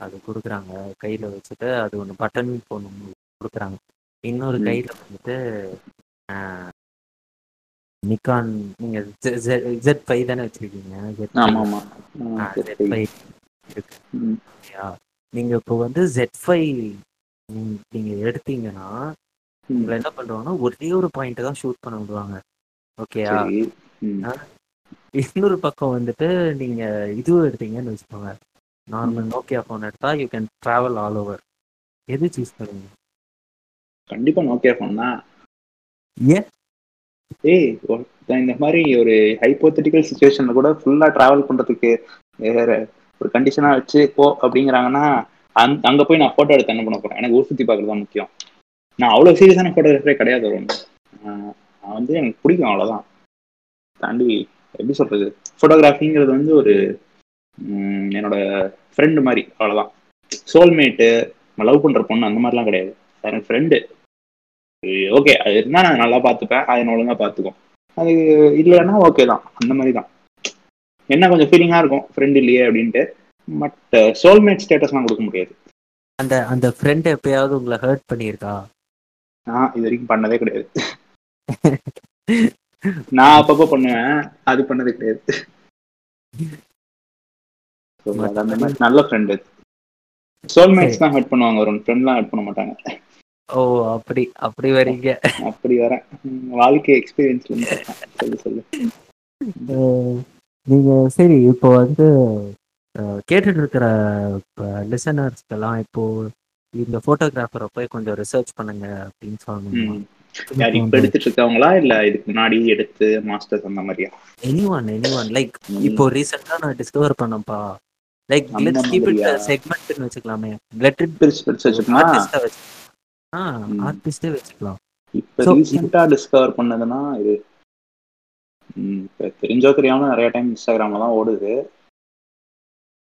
அது கொடுக்குறாங்க கையில வச்சுட்டு அது ஒன்று பட்டன் ஃபோன் கொடுக்குறாங்க இன்னொரு. கையில வந்துட்டு நிக்கான் நீங்க ஜெட் ஃபைவ் தானே வச்சிருக்கீங்க Z5. ஆமா ஆமா ஆ, ஆ, சரி, Z5 சரி. இருக்கு ம், ஓகேயா நீங்க இப்போ வந்து ஜெட் ஃபைவ் நீங்க எடுத்தீங்கன்னா. உங்களை என்ன பண்றாங்கன்னா ஒரே ஒரு பாயிண்ட் தான் ஷூட் பண்ண விடுவாங்க. ஓகேயா. இன்னொரு பக்கம் வந்துட்டு நீங்க இதுவும் எடுத்தீங்கன்னு வச்சுக்கோங்க. நார்மல் நோக்கியா ஃபோன் எடுத்தா you can travel all over எது சூஸ் பண்ணுவீங்க? கண்டிப்பா நோக்கியா ஃபோன் தான். ஏன்? ஏய் இந்த மாதிரி ஒரு ஹைப்போத்தட்டிக்கல் சுச்சுவேஷன்ல கூட ஃபுல்லா டிராவல் பண்றதுக்கு வேற ஒரு கண்டிஷனா வச்சு போ அப்படிங்கிறாங்கன்னா அங்க போய் நான் போட்டோ எடுத்து என்ன பண்ண போறேன்? எனக்கு ஊர் சுத்தி பார்க்கறது தான் முக்கியம். நான் அவ்வளோ சீரியஸான ஃபோட்டோகிராஃபரே கிடையாது ஒன்று நான் வந்து எனக்கு பிடிக்கும் அவ்வளோதான் தாண்டி எப்படி சொல்றது? ஃபோட்டோகிராஃபிங்கிறது வந்து ஒரு என்னோட ஃப்ரெண்டு மாதிரி அவ்வளோதான் சோல்மேட்டு லவ் பண்ணுற பொண்ணு அந்த மாதிரிலாம் கிடையாது. எனக்கு ஃப்ரெண்டு ஓகே அது இருந்தால் நான் நல்லா பார்த்துப்பேன். அதை என்ன ஒழுங்கா பார்த்துக்கும் அது இல்லைன்னா ஓகே தான். அந்த மாதிரி தான். என்ன கொஞ்சம் ஃபீலிங்காக இருக்கும்? ஃப்ரெண்ட் இல்லையே அப்படின்ட்டு. பட் சோல்மேட் ஸ்டேட்டஸ்லாம் கொடுக்க முடியாது. அந்த அந்த ஃப்ரெண்ட் எப்பயாவது உங்களை ஹர்ட் பண்ணியிருக்கா? நான் இது வரைக்கும் பண்ணதே கிடையாது. நான் அப்பப்போ பண்ணுவேன் அது பண்ணது கிடையாது. நல்ல ஃப்ரெண்டு சோல்மேட்ஸ் தான் ஹர்ட் பண்ணுவாங்க ஒரு ஃப்ரெண்ட்லாம் ஹர்ட் பண்ண மாட்டாங்க. ஓ அப்படி அப்படி வரீங்க. அப்படி வரேன். வாழ்க்கை எக்ஸ்பீரியன்ஸ்ல சொல்றேன். சொல்லு சொல்லு. நீங்க சரி இப்போ வந்து கேட்டுட்டு இருக்கிற லிசனர்ஸ்க்கெல்லாம் இப்போ இந்த போட்டோகிராஃபரை போய் கொஞ்சம் ரிசர்ச் பண்ணுங்க அப்படின்னு சொல்லணும். யார் இப்ப எடுத்துட்டு இருக்கவங்களா இல்ல இதுக்கு முன்னாடி எடுத்து மாஸ்டர்ஸ் அந்த மாதிரியா? Any one any one like. இப்போ ரீசெண்டா நான் டிஸ்கவர் பண்ணப்பா லைக் லெட்ஸ் கீப் இட்? செக்மெண்ட்னு வச்சுக்கலாமே. லெட் இட் பிரிச்சு பிரிச்சு வச்சுக்கோமா ஆர்டிஸ்டா வச்சு ஆ. ஆர்டிஸ்டே வச்சுக்கலாம். இப்ப ரீசெண்டா டிஸ்கவர் பண்ணதுன்னா இது தெரிஞ்சோ தெரியாம நிறைய டைம் இன்ஸ்டாகிராம்ல தான் ஓடுது.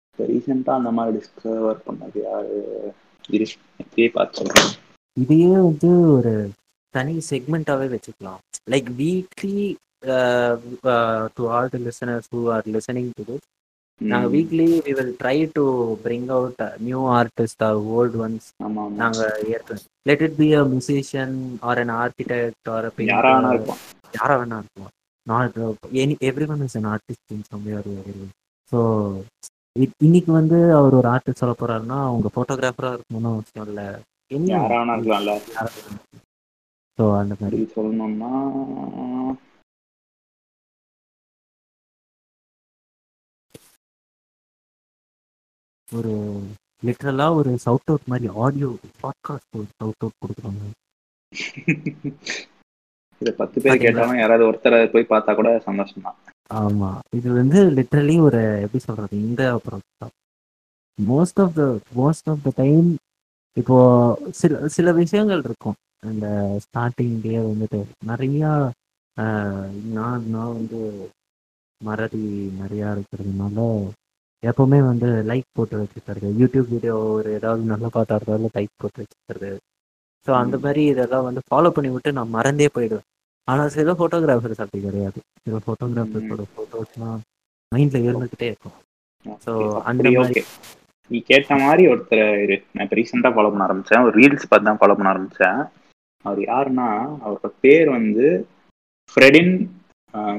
இப்ப ரீசெண்டா அந்த மாதிரி டிஸ்கவர் பண்ணது யாரு? இரு இப்பயே பார்த்து சொல்றேன் இதையே வந்து ஒரு தனி செக்மெண்ட்டாவே வச்சுக்கலாம். Like weekly to all the listeners who are listening to this நாங்க ம், weekly we will try to bring out new artist or old ones ஆமா ஆமா. நாங்க ஏற்கனவே let it be a musician or an architect or யாரா வேணா இருப்பான். யாரா வேணா இருக்கும் not any every one is an artist in somewhere so இன்னைக்கு வந்து அவர் ஒரு ஆர்டிஸ்ட் சொல்ல போறாருன்னா அவங்க போட்டோகிராஃபரா இருக்கணும்னு அவசியம் இல்லை. யாரா வேணா இருக்கலாம்ல ஸோ அந்த மாதிரி. சொல்லணும்னா ஒரு லிட்ரலா ஒரு சவுட் அவுட் மாதிரி ஆடியோ பாட்காஸ்ட் ஒரு சவுட் அவுட் கொடுக்குறாங்க. இத பத்து பேர்? கேட்டாலும் யாராவது ஒருத்தரை போய் பார்த்தா கூட சந்தோஷம் தான் ஆமா. இது வந்து லிட்ரலி ஒரு எப்படி சொல்றது இந்த அப்புறம் most of the most of the time இப்போ சில சில விஷயங்கள் இருக்கும். அந்த ஸ்டார்டிங்லேயே வந்துட்டு நிறையா நான் நான் வந்து மறதி நிறையா இருக்கிறதுனால எப்பவுமே வந்து லைக் போட்டு வச்சுக்கிறது. யூடியூப் வீடியோ ஒரு ஏதாவது நல்லா பார்த்தா இருந்தாலும் லைக் போட்டு வச்சுக்கிறது. ஸோ அந்த. மாதிரி இதெல்லாம் வந்து ஃபாலோ பண்ணி விட்டு நான் மறந்தே போயிடுவேன். ஆனால் சில ஃபோட்டோகிராஃபர்ஸ் அப்படி கிடையாது. சில ஃபோட்டோகிராஃபர்ஸோட ஃபோட்டோஸ்லாம் மைண்டில் இருந்துக்கிட்டே இருக்கும். Okay, அந்த மாதிரி- நீ கேட்ட மாதிரி ஒருத்தர் இரு. நான் இப்போ ரீசெண்டாக ஃபாலோ பண்ண ஆரம்பிச்சேன். ஒரு ரீல்ஸ் பார்த்து தான் ஃபாலோ பண்ண ஆரம்பிச்சேன். அவர் யாருன்னா அவரோட பேர் வந்து ஃப்ரெடின்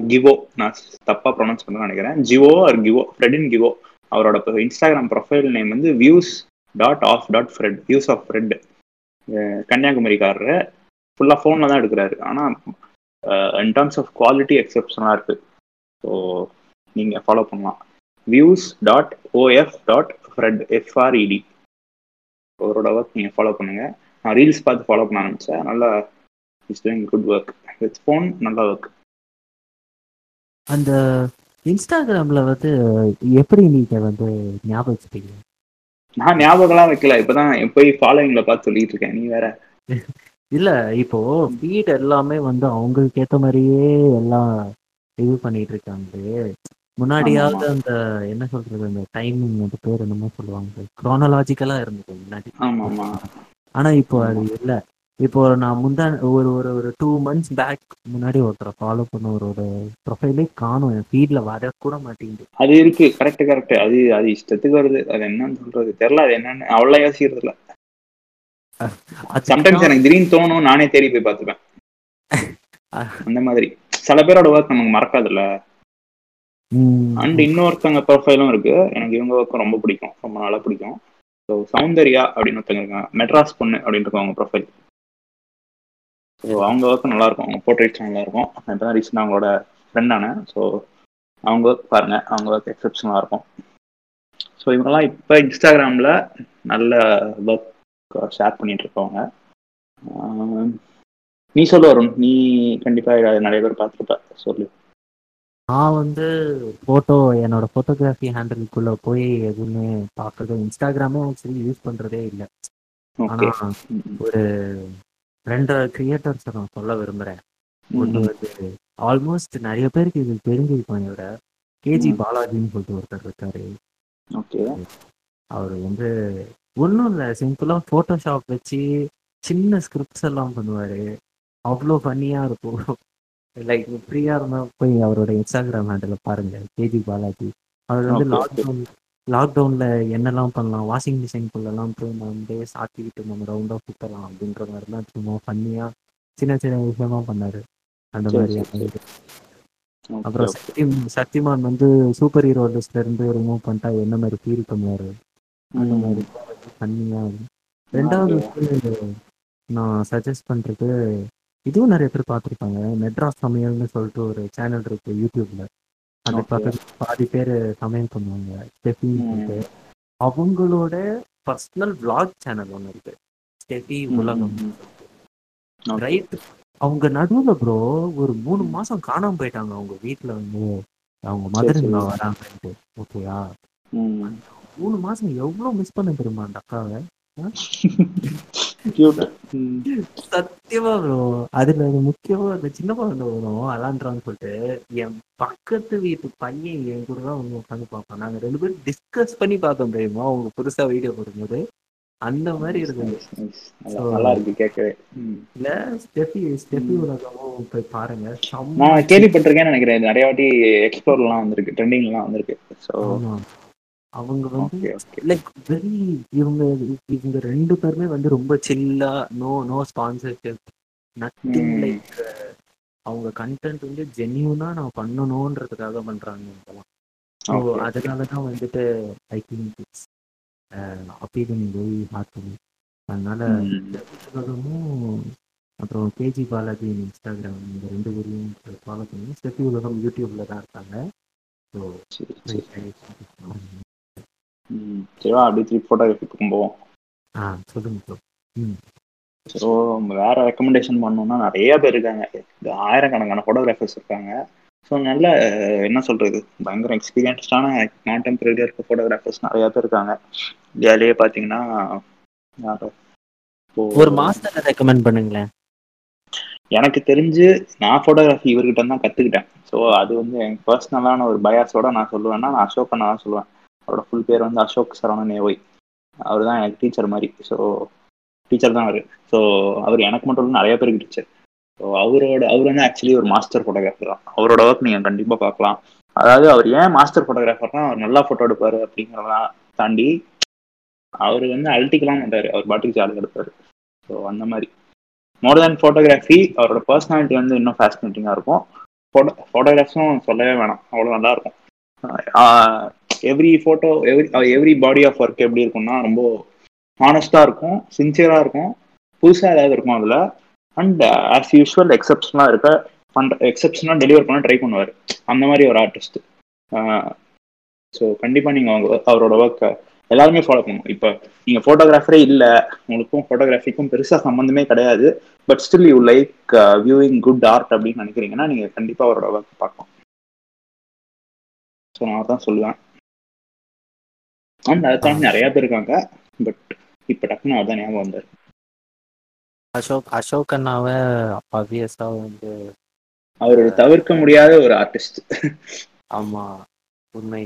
கிவோ நான் தப்பா ப்ரொனவுன்ஸ் பண்ண நினைக்கிறேன். ஜிவோ ஆர் கிவோ ஃப்ரெடின் கிவோ அவரோட இன்ஸ்டாகிராம் ப்ரொஃபைல் நேம் வந்து views dot of dot Fred views of Fred கன்னியாகுமரிக்காரரு. ஃபுல்லாக ஃபோனில் தான் எடுக்கிறாரு. ஆனால் இன் டர்ம்ஸ் ஆஃப் குவாலிட்டி எக்ஸப்ஷனாக இருக்கு. ஸோ நீங்கள் ஃபாலோ பண்ணலாம். Views dot O F dot Fred F R E D அவரோட ஒர்க் நீங்கள் ஃபாலோ பண்ணுங்க. நான் ரீல்ஸ் பார்த்து ஃபாலோ பண்ண ஆரம்பிச்சேன். நல்லா is doing good work with phone நல்ல ஒர்க் அந்த இன்ஸ்டாகிராம்ல வந்து எப்படி நீங்க வந்து ஞாபகம் வச்சுப்பீங்க? நான் ஞாபகம்லாம் வைக்கல. இப்பதான் போய் ஃபாலோயிங்ல பார்த்து சொல்லிட்டு இருக்கேன். நீ வேற. இல்ல இப்போ ஃபீட் எல்லாமே வந்து அவங்களுக்கு ஏத்த மாதிரியே எல்லாம் இது பண்ணிட்டு இருக்காங்க முன்னாடியாவது அந்த என்ன சொல்றது அந்த டைமிங் அந்த பேர் என்னமோ சொல்லுவாங்க. குரோனலாஜிக்கலா இருந்தது முன்னாடி. ஆனா இப்போ அது இல்ல. இப்போ நான் முந்தா ஒரு ஒரு ஒரு டூ மந்த்ஸ் பேக் முன்னாடி ஒருத்தரை ஃபாலோ பண்ண ஒரு ஒரு ப்ரொஃபைலே காணும். என் ஃபீட்ல வர கூட மாட்டேங்குது. அது இருக்கு. கரெக்ட் கரெக்ட் அது அது இஷ்டத்துக்கு வருது. அது என்னன்னு சொல்றது தெரியல. அது என்னன்னு அவ்வளோ யோசிக்கிறது இல்ல சம்டைம்ஸ் எனக்கு திடீர்னு தோணும் நானே தேடி போய் பார்த்துப்பேன். அந்த மாதிரி. சில பேரோட ஒர்க் நமக்கு மறக்காதுல்ல. அண்ட் இன்னொருத்தவங்க ப்ரொஃபைலும் இருக்கு. எனக்கு இவங்க ஒர்க்கும் ரொம்ப பிடிக்கும். ரொம்ப நாளா பிடிக்கும். ஸோ சௌந்தர்யா அப்படின்னு ஒருத்தங்க இருக்காங்க. மெட்ராஸ் பொண்ணு அப்படின்னு அவங்க ப்ரொஃபைல் ஸோ அவங்க ஒர்க்கும் நல்லா இருக்கும் அவங்க போர்ட்ரேட்ஸ் நல்லா இருக்கும் இப்போ தான் ரீசெண்டாக அவங்களோட ஃப்ரெண்ட் ஆனேன். ஸோ அவங்க ஒர்க் பாருங்க. அவங்க ஒர்க் எக்ஸப்ஷனாக இருக்கும். ஸோ இவங்கெல்லாம் இப்போ இன்ஸ்டாகிராமில் நல்ல ஒர்க் ஷேர் பண்ணிட்டு இருக்கவங்க நீ சொல்ல வரும் நீ கண்டிப்பாக நிறைய பேர் பார்த்துருப்ப சொல்லு. நான் வந்து ஃபோட்டோ என்னோட ஃபோட்டோகிராஃபி ஹேண்டிலுக்குள்ள போய் எதுவுமே பார்க்கறது இன்ஸ்டாகிராமே ஆக்சுவலி யூஸ் பண்ணுறதே இல்லை. ஆனால் ஒரு ரெண்டு கிரியேட்டர்ஸை நான் சொல்ல விரும்புகிறேன் ஒன்று வந்து ஆல்மோஸ்ட் நிறைய பேருக்கு இது தெரிஞ்சிருக்கும் விட. கேஜி பாலாஜின்னு சொல்லிட்டு ஒருத்தர் இருக்காரு. அவர் வந்து ஒன்றும் இல்லை. சிம்பிளாக ஃபோட்டோஷாப் வச்சு சின்ன ஸ்கிரிப்ட்ஸ் எல்லாம் பண்ணுவார். அவ்வளோ ஃபன்னியாக இருக்கும். லைக் ஃப்ரீயாக இருந்தால் போய் அவரோட இன்ஸ்டாகிராம் ஹேண்டில் பாருங்க. K G Balaji. அவர் வந்து லாக்டவுன் லாக்டவுனில் என்னெல்லாம் பண்ணலாம்? வாஷிங் மிஷின்குள்ளெல்லாம் போய் நம்ம வந்து சாத்திக்கிட்டு நம்ம ரவுண்டாக சுற்றலாம் அப்படின்ற மாதிரிலாம் சும்மா ஃபன்னியாக சின்ன சின்ன விஷயமா பண்ணார். அந்த மாதிரி அப்புறம் சக்தி சக்திமான் வந்து சூப்பர் ஹீரோ லிஸ்ட்ல இருந்து ரிமூவ் பண்ணிட்டா என்ன மாதிரி ஃபீல் பண்ணுவாரு? அந்த மாதிரி. ஃபன்னியா ரெண்டாவது வந்து நான் சஜஸ்ட் பண்றது இதுவும் நிறைய பேர் பார்த்துருப்பாங்க. மெட்ராஸ் சமையல்னு சொல்லிட்டு ஒரு சேனல் இருக்கு யூடியூப்ல அந்த பக்கத்து பாதி பேர் சமையல் பண்ணுவாங்க. ஸ்டெஃபின்னு அவங்களோட பர்சனல் விளாக் சேனல் ஒன்று இருக்கு. ஸ்டெஃபி உலகம். ரைட் அவங்க நடுவுல ப்ரோ ஒரு மூணு மாசம் காணாம போயிட்டாங்க. அவங்க வீட்டுல வந்து. அவங்க மதர் வராங்கன்ட்டு. ஓகேயா மூணு மாசம் எவ்வளவு மிஸ் பண்ண தெரியுமா அந்த அக்காவை? சத்தியமா ப்ரோ அதுல முக்கியமா அந்த சின்ன குழந்தை வரும். அலான்றான்னு சொல்லிட்டு என் பக்கத்து வீட்டு பையன் என் கூட தான் அவங்க உட்காந்து பார்ப்போம் நாங்க ரெண்டு பேரும் டிஸ்கஸ் பண்ணி பார்த்தோம் தெரியுமா? அவங்க புதுசா வீடியோ போடும்போது. அந்த மாதிரி இருக்குது நல்லா இருக்கு கேட்கவே. இல்ல ஸ்டெஃபி ஸ்டெஃபி உலகமும் போய் பாருங்க. நான் கேள்விப்பட்டிருக்கேன்னு நினைக்கிறேன். நிறைய வாட்டி எக்ஸ்ப்ளோர்லாம் வந்திருக்கு. ட்ரெண்டிங்லாம் வந்திருக்கு. ஸோ அவங்க வந்து லைக் வெரி இவங்க இவங்க ரெண்டு பேருமே வந்து ரொம்ப சில்லா no no sponsorship nothing like அவங்க கண்டென்ட் வந்து ஜென்யூனா நான் பண்ணணுன்றதுக்காக பண்றாங்க ஸோ அதனாலதான் வந்துட்டு I think it's appealing very hard பண்ணி அதனால உலகமும் அப்புறம் கேஜி பாலாஜி இன்ஸ்டாகிராம் இந்த ரெண்டு பேரையும் ஃபாலோ பண்ணி ஸ்டெஃபி உலகம் யூடியூப்ல தான் இருக்காங்க. ஸோ சரிவா அப்படியே திருப்பி ஃபோட்டோகிராஃபி பக்கம் போவோம். ஆ சொல்லுங்க ம். ஸோ வேற ரெக்கமெண்டேஷன் பண்ணோம்னா நிறைய பேர் இருக்காங்க. ஆயிரக்கணக்கான ஃபோட்டோகிராஃபர்ஸ் இருக்காங்க. ஸோ நல்ல என்ன சொல்றது? பயங்கர எக்ஸ்பீரியன்ஸ்டான கான்டெம்பரரியாக இருக்க ஃபோட்டோகிராஃபர்ஸ் நிறைய பேர் இருக்காங்க. இந்தியாலேயே பார்த்தீங்கன்னா ஒரு மாஸ்டர் ரெக்கமெண்ட் பண்ணுங்களேன். எனக்கு தெரிஞ்சு நான் ஃபோட்டோகிராஃபி இவர்கிட்ட தான் கற்றுக்கிட்டேன் ஸோ அது வந்து என் பர்சனலான ஒரு பயாஸோட நான் சொல்லுவேன்னா நான் அசோக் தான் சொல்லுவேன். அவரோட ஃபுல் பேர் வந்து அசோக் சரவணன் நேவை அவர் தான் எனக்கு டீச்சர் மாதிரி. ஸோ டீச்சர் தான் அவர். ஸோ அவர் எனக்கு மட்டும் இல்லை நிறைய பேருக்கு டீச்சர் ஸோ அவரோட அவர் வந்து ஆக்சுவலி ஒரு மாஸ்டர் ஃபோட்டோகிராஃபர் தான். அவரோட ஒர்க் நீங்கள் கண்டிப்பாக பார்க்கலாம். அதாவது அவர் ஏன் மாஸ்டர் ஃபோட்டோகிராஃபர்னா அவர் நல்லா ஃபோட்டோ எடுப்பார் அப்படிங்கிறதெல்லாம் தாண்டி அவர் வந்து அல்ட்டிக்கெல்லாம் மாட்டார் அவர் பாட்டுக்கு ஜாலியாக எடுப்பார். ஸோ அந்த மாதிரி. மோர் தேன் ஃபோட்டோகிராஃபி அவரோட பர்சனாலிட்டி வந்து இன்னும் ஃபேசினேட்டிங்காக இருக்கும். ஃபோட்டோ ஃபோட்டோகிராஃப்ஸும் சொல்லவே வேணாம். அவ்வளோ நல்லா இருக்கும். Every photo every every body of work எப்படி இருக்கும்னா ரொம்ப ஹானஸ்டாக இருக்கும் சின்சியராக இருக்கும். புதுசாக ஏதாவது இருக்கும் அதில். அண்ட் ஆஸ் யூஸ்வல் எக்ஸப்ஷனாக இருக்க பண்ணுற எக்ஸப்ஷனாக டெலிவர் பண்ண ட்ரை பண்ணுவார். அந்த மாதிரி ஒரு ஆர்டிஸ்ட் ஸோ uh, கண்டிப்பாக நீங்கள் அவங்க அவரோட ஒர்க்கை எல்லாருமே ஃபாலோ பண்ணணும். இப்போ நீங்கள் ஃபோட்டோகிராஃபரே இல்லை உங்களுக்கும் ஃபோட்டோகிராஃபிக்கும் பெருசாக சம்மந்தமே கிடையாது. But still you like viewing good art அப்படின்னு நினைக்கிறீங்கன்னா நீங்கள் கண்டிப்பாக அவரோட ஒர்க் பார்க்கணும் ஸோ நான் தான் சொல்லுவேன். அண்ட் அதை தாண்டி நிறைய பேர் இருக்காங்க. பட் இப்போ டக்குன்னு அவர் தான் ஞாபகம் வந்தார். அசோக் அசோக் அண்ணாவை ஆப்வியஸா வந்து அவர் ஒரு தவிர்க்க முடியாத ஒரு ஆர்டிஸ்ட் ஆமா உண்மை.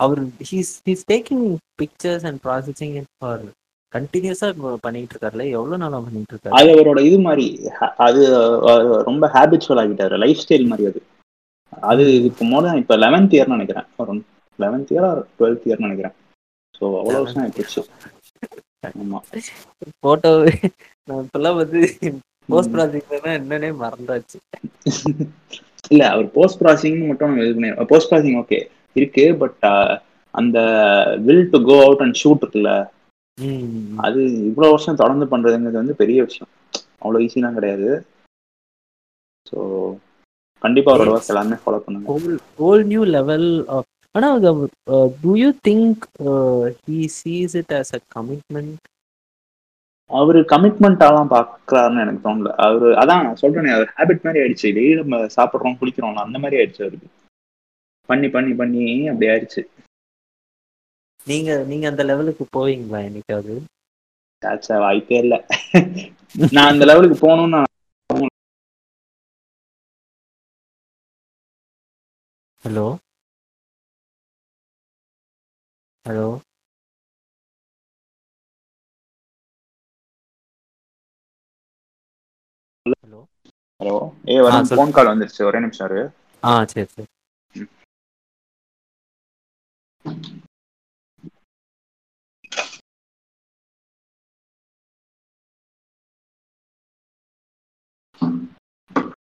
அவர் he's he's taking pictures and processing it for கண்டினியூஸா பண்ணிட்டு இருக்காருல்ல. எவ்வளவு நாளா பண்ணிட்டு இருக்காரு? அது அவரோட இது மாதிரி அது ரொம்ப ஹேபிச்சுவல் ஆகிட்டாரு. லைஃப் ஸ்டைல் மாதிரி அது. அது இப்போ மோர் இப்போ லெவன்த் இயர்னு நினைக்கிறேன். லெவன்த் இயர் டுவெல்த் இயர்னு நினைக்கிறேன். ஸோ அவ்வளோ வருஷம் ஆயிடுச்சு ஆமா. போட்டோ நான் இப்பெல்லாம் வந்து போஸ்ட் ப்ராசஸிங் என்னன்னே மறந்தாச்சு. இல்ல அவர் போஸ்ட் ப்ராசிங் மட்டும் நம்ம இது பண்ணி போஸ்ட் ப்ராசிங் ஓகே இருக்கு பட் அந்த will to go out and shoot இருக்குல்ல. அது இவ்வளவு வருஷம் தொடர்ந்து பண்றதுங்கிறது வந்து பெரிய விஷயம். அவ்வளோ ஈஸிலாம் கிடையாது. ஸோ கண்டிப்பா அவரோட ஒர்க் எல்லாமே ஃபாலோ பண்ணுங்க. Whole whole new level of ஆனா அது do you think uh, he sees it as a commitment? அவரு கமிட்மெண்ட்டாலாம் பாக்குறாருன்னு எனக்கு தோணல. அவரு அதான் நான் சொல்றேனே அவர் ஹேபிட் மாதிரி ஆயிடுச்சு. டெய்லி நம்ம சாப்பிட்றோம் குளிக்கிறோம்ல அந்த மாதிரி ஆயிடுச்சு அவருக்கு. பண்ணி பண்ணி பண்ணி அப்படி ஆயிடுச்சு. நீங்க நீங்க அந்த லெவலுக்கு போவீங்களா என்னைக்காவது? சாச்சா வாய்ப்பே இல்லை. நான் அந்த லெவலுக்கு போகணும்னு ஹலோ ஹலோ ஹலோ ஹலோ. ஏ வரும் சொல்லு. ஃபோன் கால் வந்துருச்சு. ஒரே நிமிஷம் இரு. ஆ சரி சரி.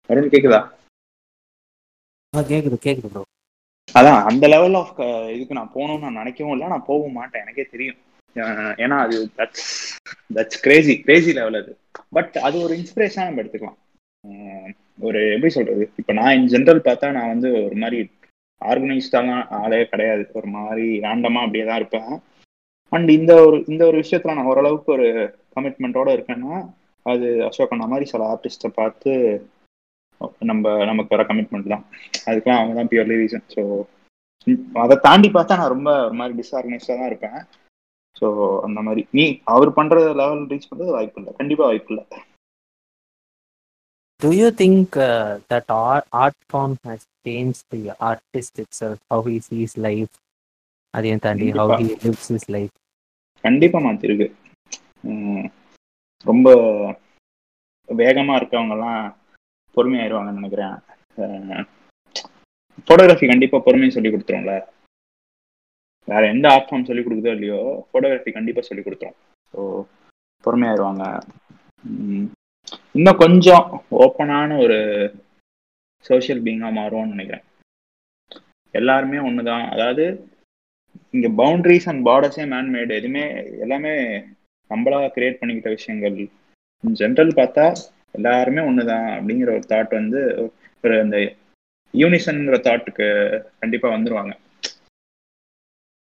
வருண் கேக்குதா? ஆ கேக்குது கேக்குது ப்ரோ அதான் அந்த லெவல் ஆஃப் இதுக்கு நான் போகணும்னு நான் நினைக்கவும் இல்லை. நான் போகவும் மாட்டேன். எனக்கே தெரியும். ஏன்னா அது that's that's crazy crazy level அது. பட் அது ஒரு இன்ஸ்பிரேஷனாக நம்ம எடுத்துக்கலாம். ஒரு எப்படி சொல்றது? இப்போ நான் இன் ஜென்ரல் பார்த்தா நான் வந்து ஒரு மாதிரி ஆர்கனைஸ்டாலாம் ஆளே கிடையாது. ஒரு மாதிரி ரேண்டமாக அப்படியே தான் இருப்பேன். அண்ட் இந்த ஒரு இந்த ஒரு விஷயத்துல நான் ஓரளவுக்கு ஒரு கமிட்மெண்ட்டோட இருக்கேன்னா அது அசோக் அண்ணா மாதிரி சில ஆர்டிஸ்ட்டை பார்த்து நம்ம நமக்கு வர கமிட்மெண்ட் தான். அதுக்கெல்லாம் அவங்க தான் பியூர்லி ரீசன் ஸோ அதை தாண்டி பார்த்தா நான் ரொம்ப ஒரு மாதிரி டிஸ்ஆர்கனைஸ்டாக தான் இருப்பேன். ஸோ அந்த மாதிரி. நீ அவர் பண்ற லெவல் ரீச் பண்றது வாய்ப்பு இல்லை. கண்டிப்பா வாய்ப்பு இல்லை. Do you think uh, that art, art form has changed the artist itself, how he sees life? அதையும் தாண்டி how he lives his life. கண்டிப்பா மாத்திருக்கு. உம் ரொம்ப வேகமா இருக்கவங்கலாம் பொறுமையாயிருவாங்கன்னு நினைக்கிறேன். ஃபோட்டோகிராஃபி கண்டிப்பா பொறுமையை சொல்லி கொடுத்துரும்ல வேற எந்த ஆர்ட் ஃபார்ம் சொல்லி கொடுக்குதோ இல்லையோ ஃபோட்டோகிராஃபி கண்டிப்பா சொல்லி கொடுத்துரும். ஸோ பொறுமையாயிருவாங்க. உம் இன்னும் கொஞ்சம் ஓப்பனான ஒரு சோஷியல் பீங்கா மாறும்னு நினைக்கிறேன். எல்லாருமே ஒண்ணுதான். அதாவது இங்க பவுண்டரிஸ் அண்ட் பார்டர்ஸே மேன்மேடு எதுவுமே எல்லாமே நம்மளா கிரியேட் பண்ணிக்கிட்ட விஷயங்கள். ஜென்ரல் பார்த்தா எல்லாருமே ஒண்ணுதான் அப்படிங்கிற ஒரு தாட் வந்து ஒரு அந்த யூனிசன்ங்கிற தாட்டுக்கு கண்டிப்பா வந்துருவாங்க.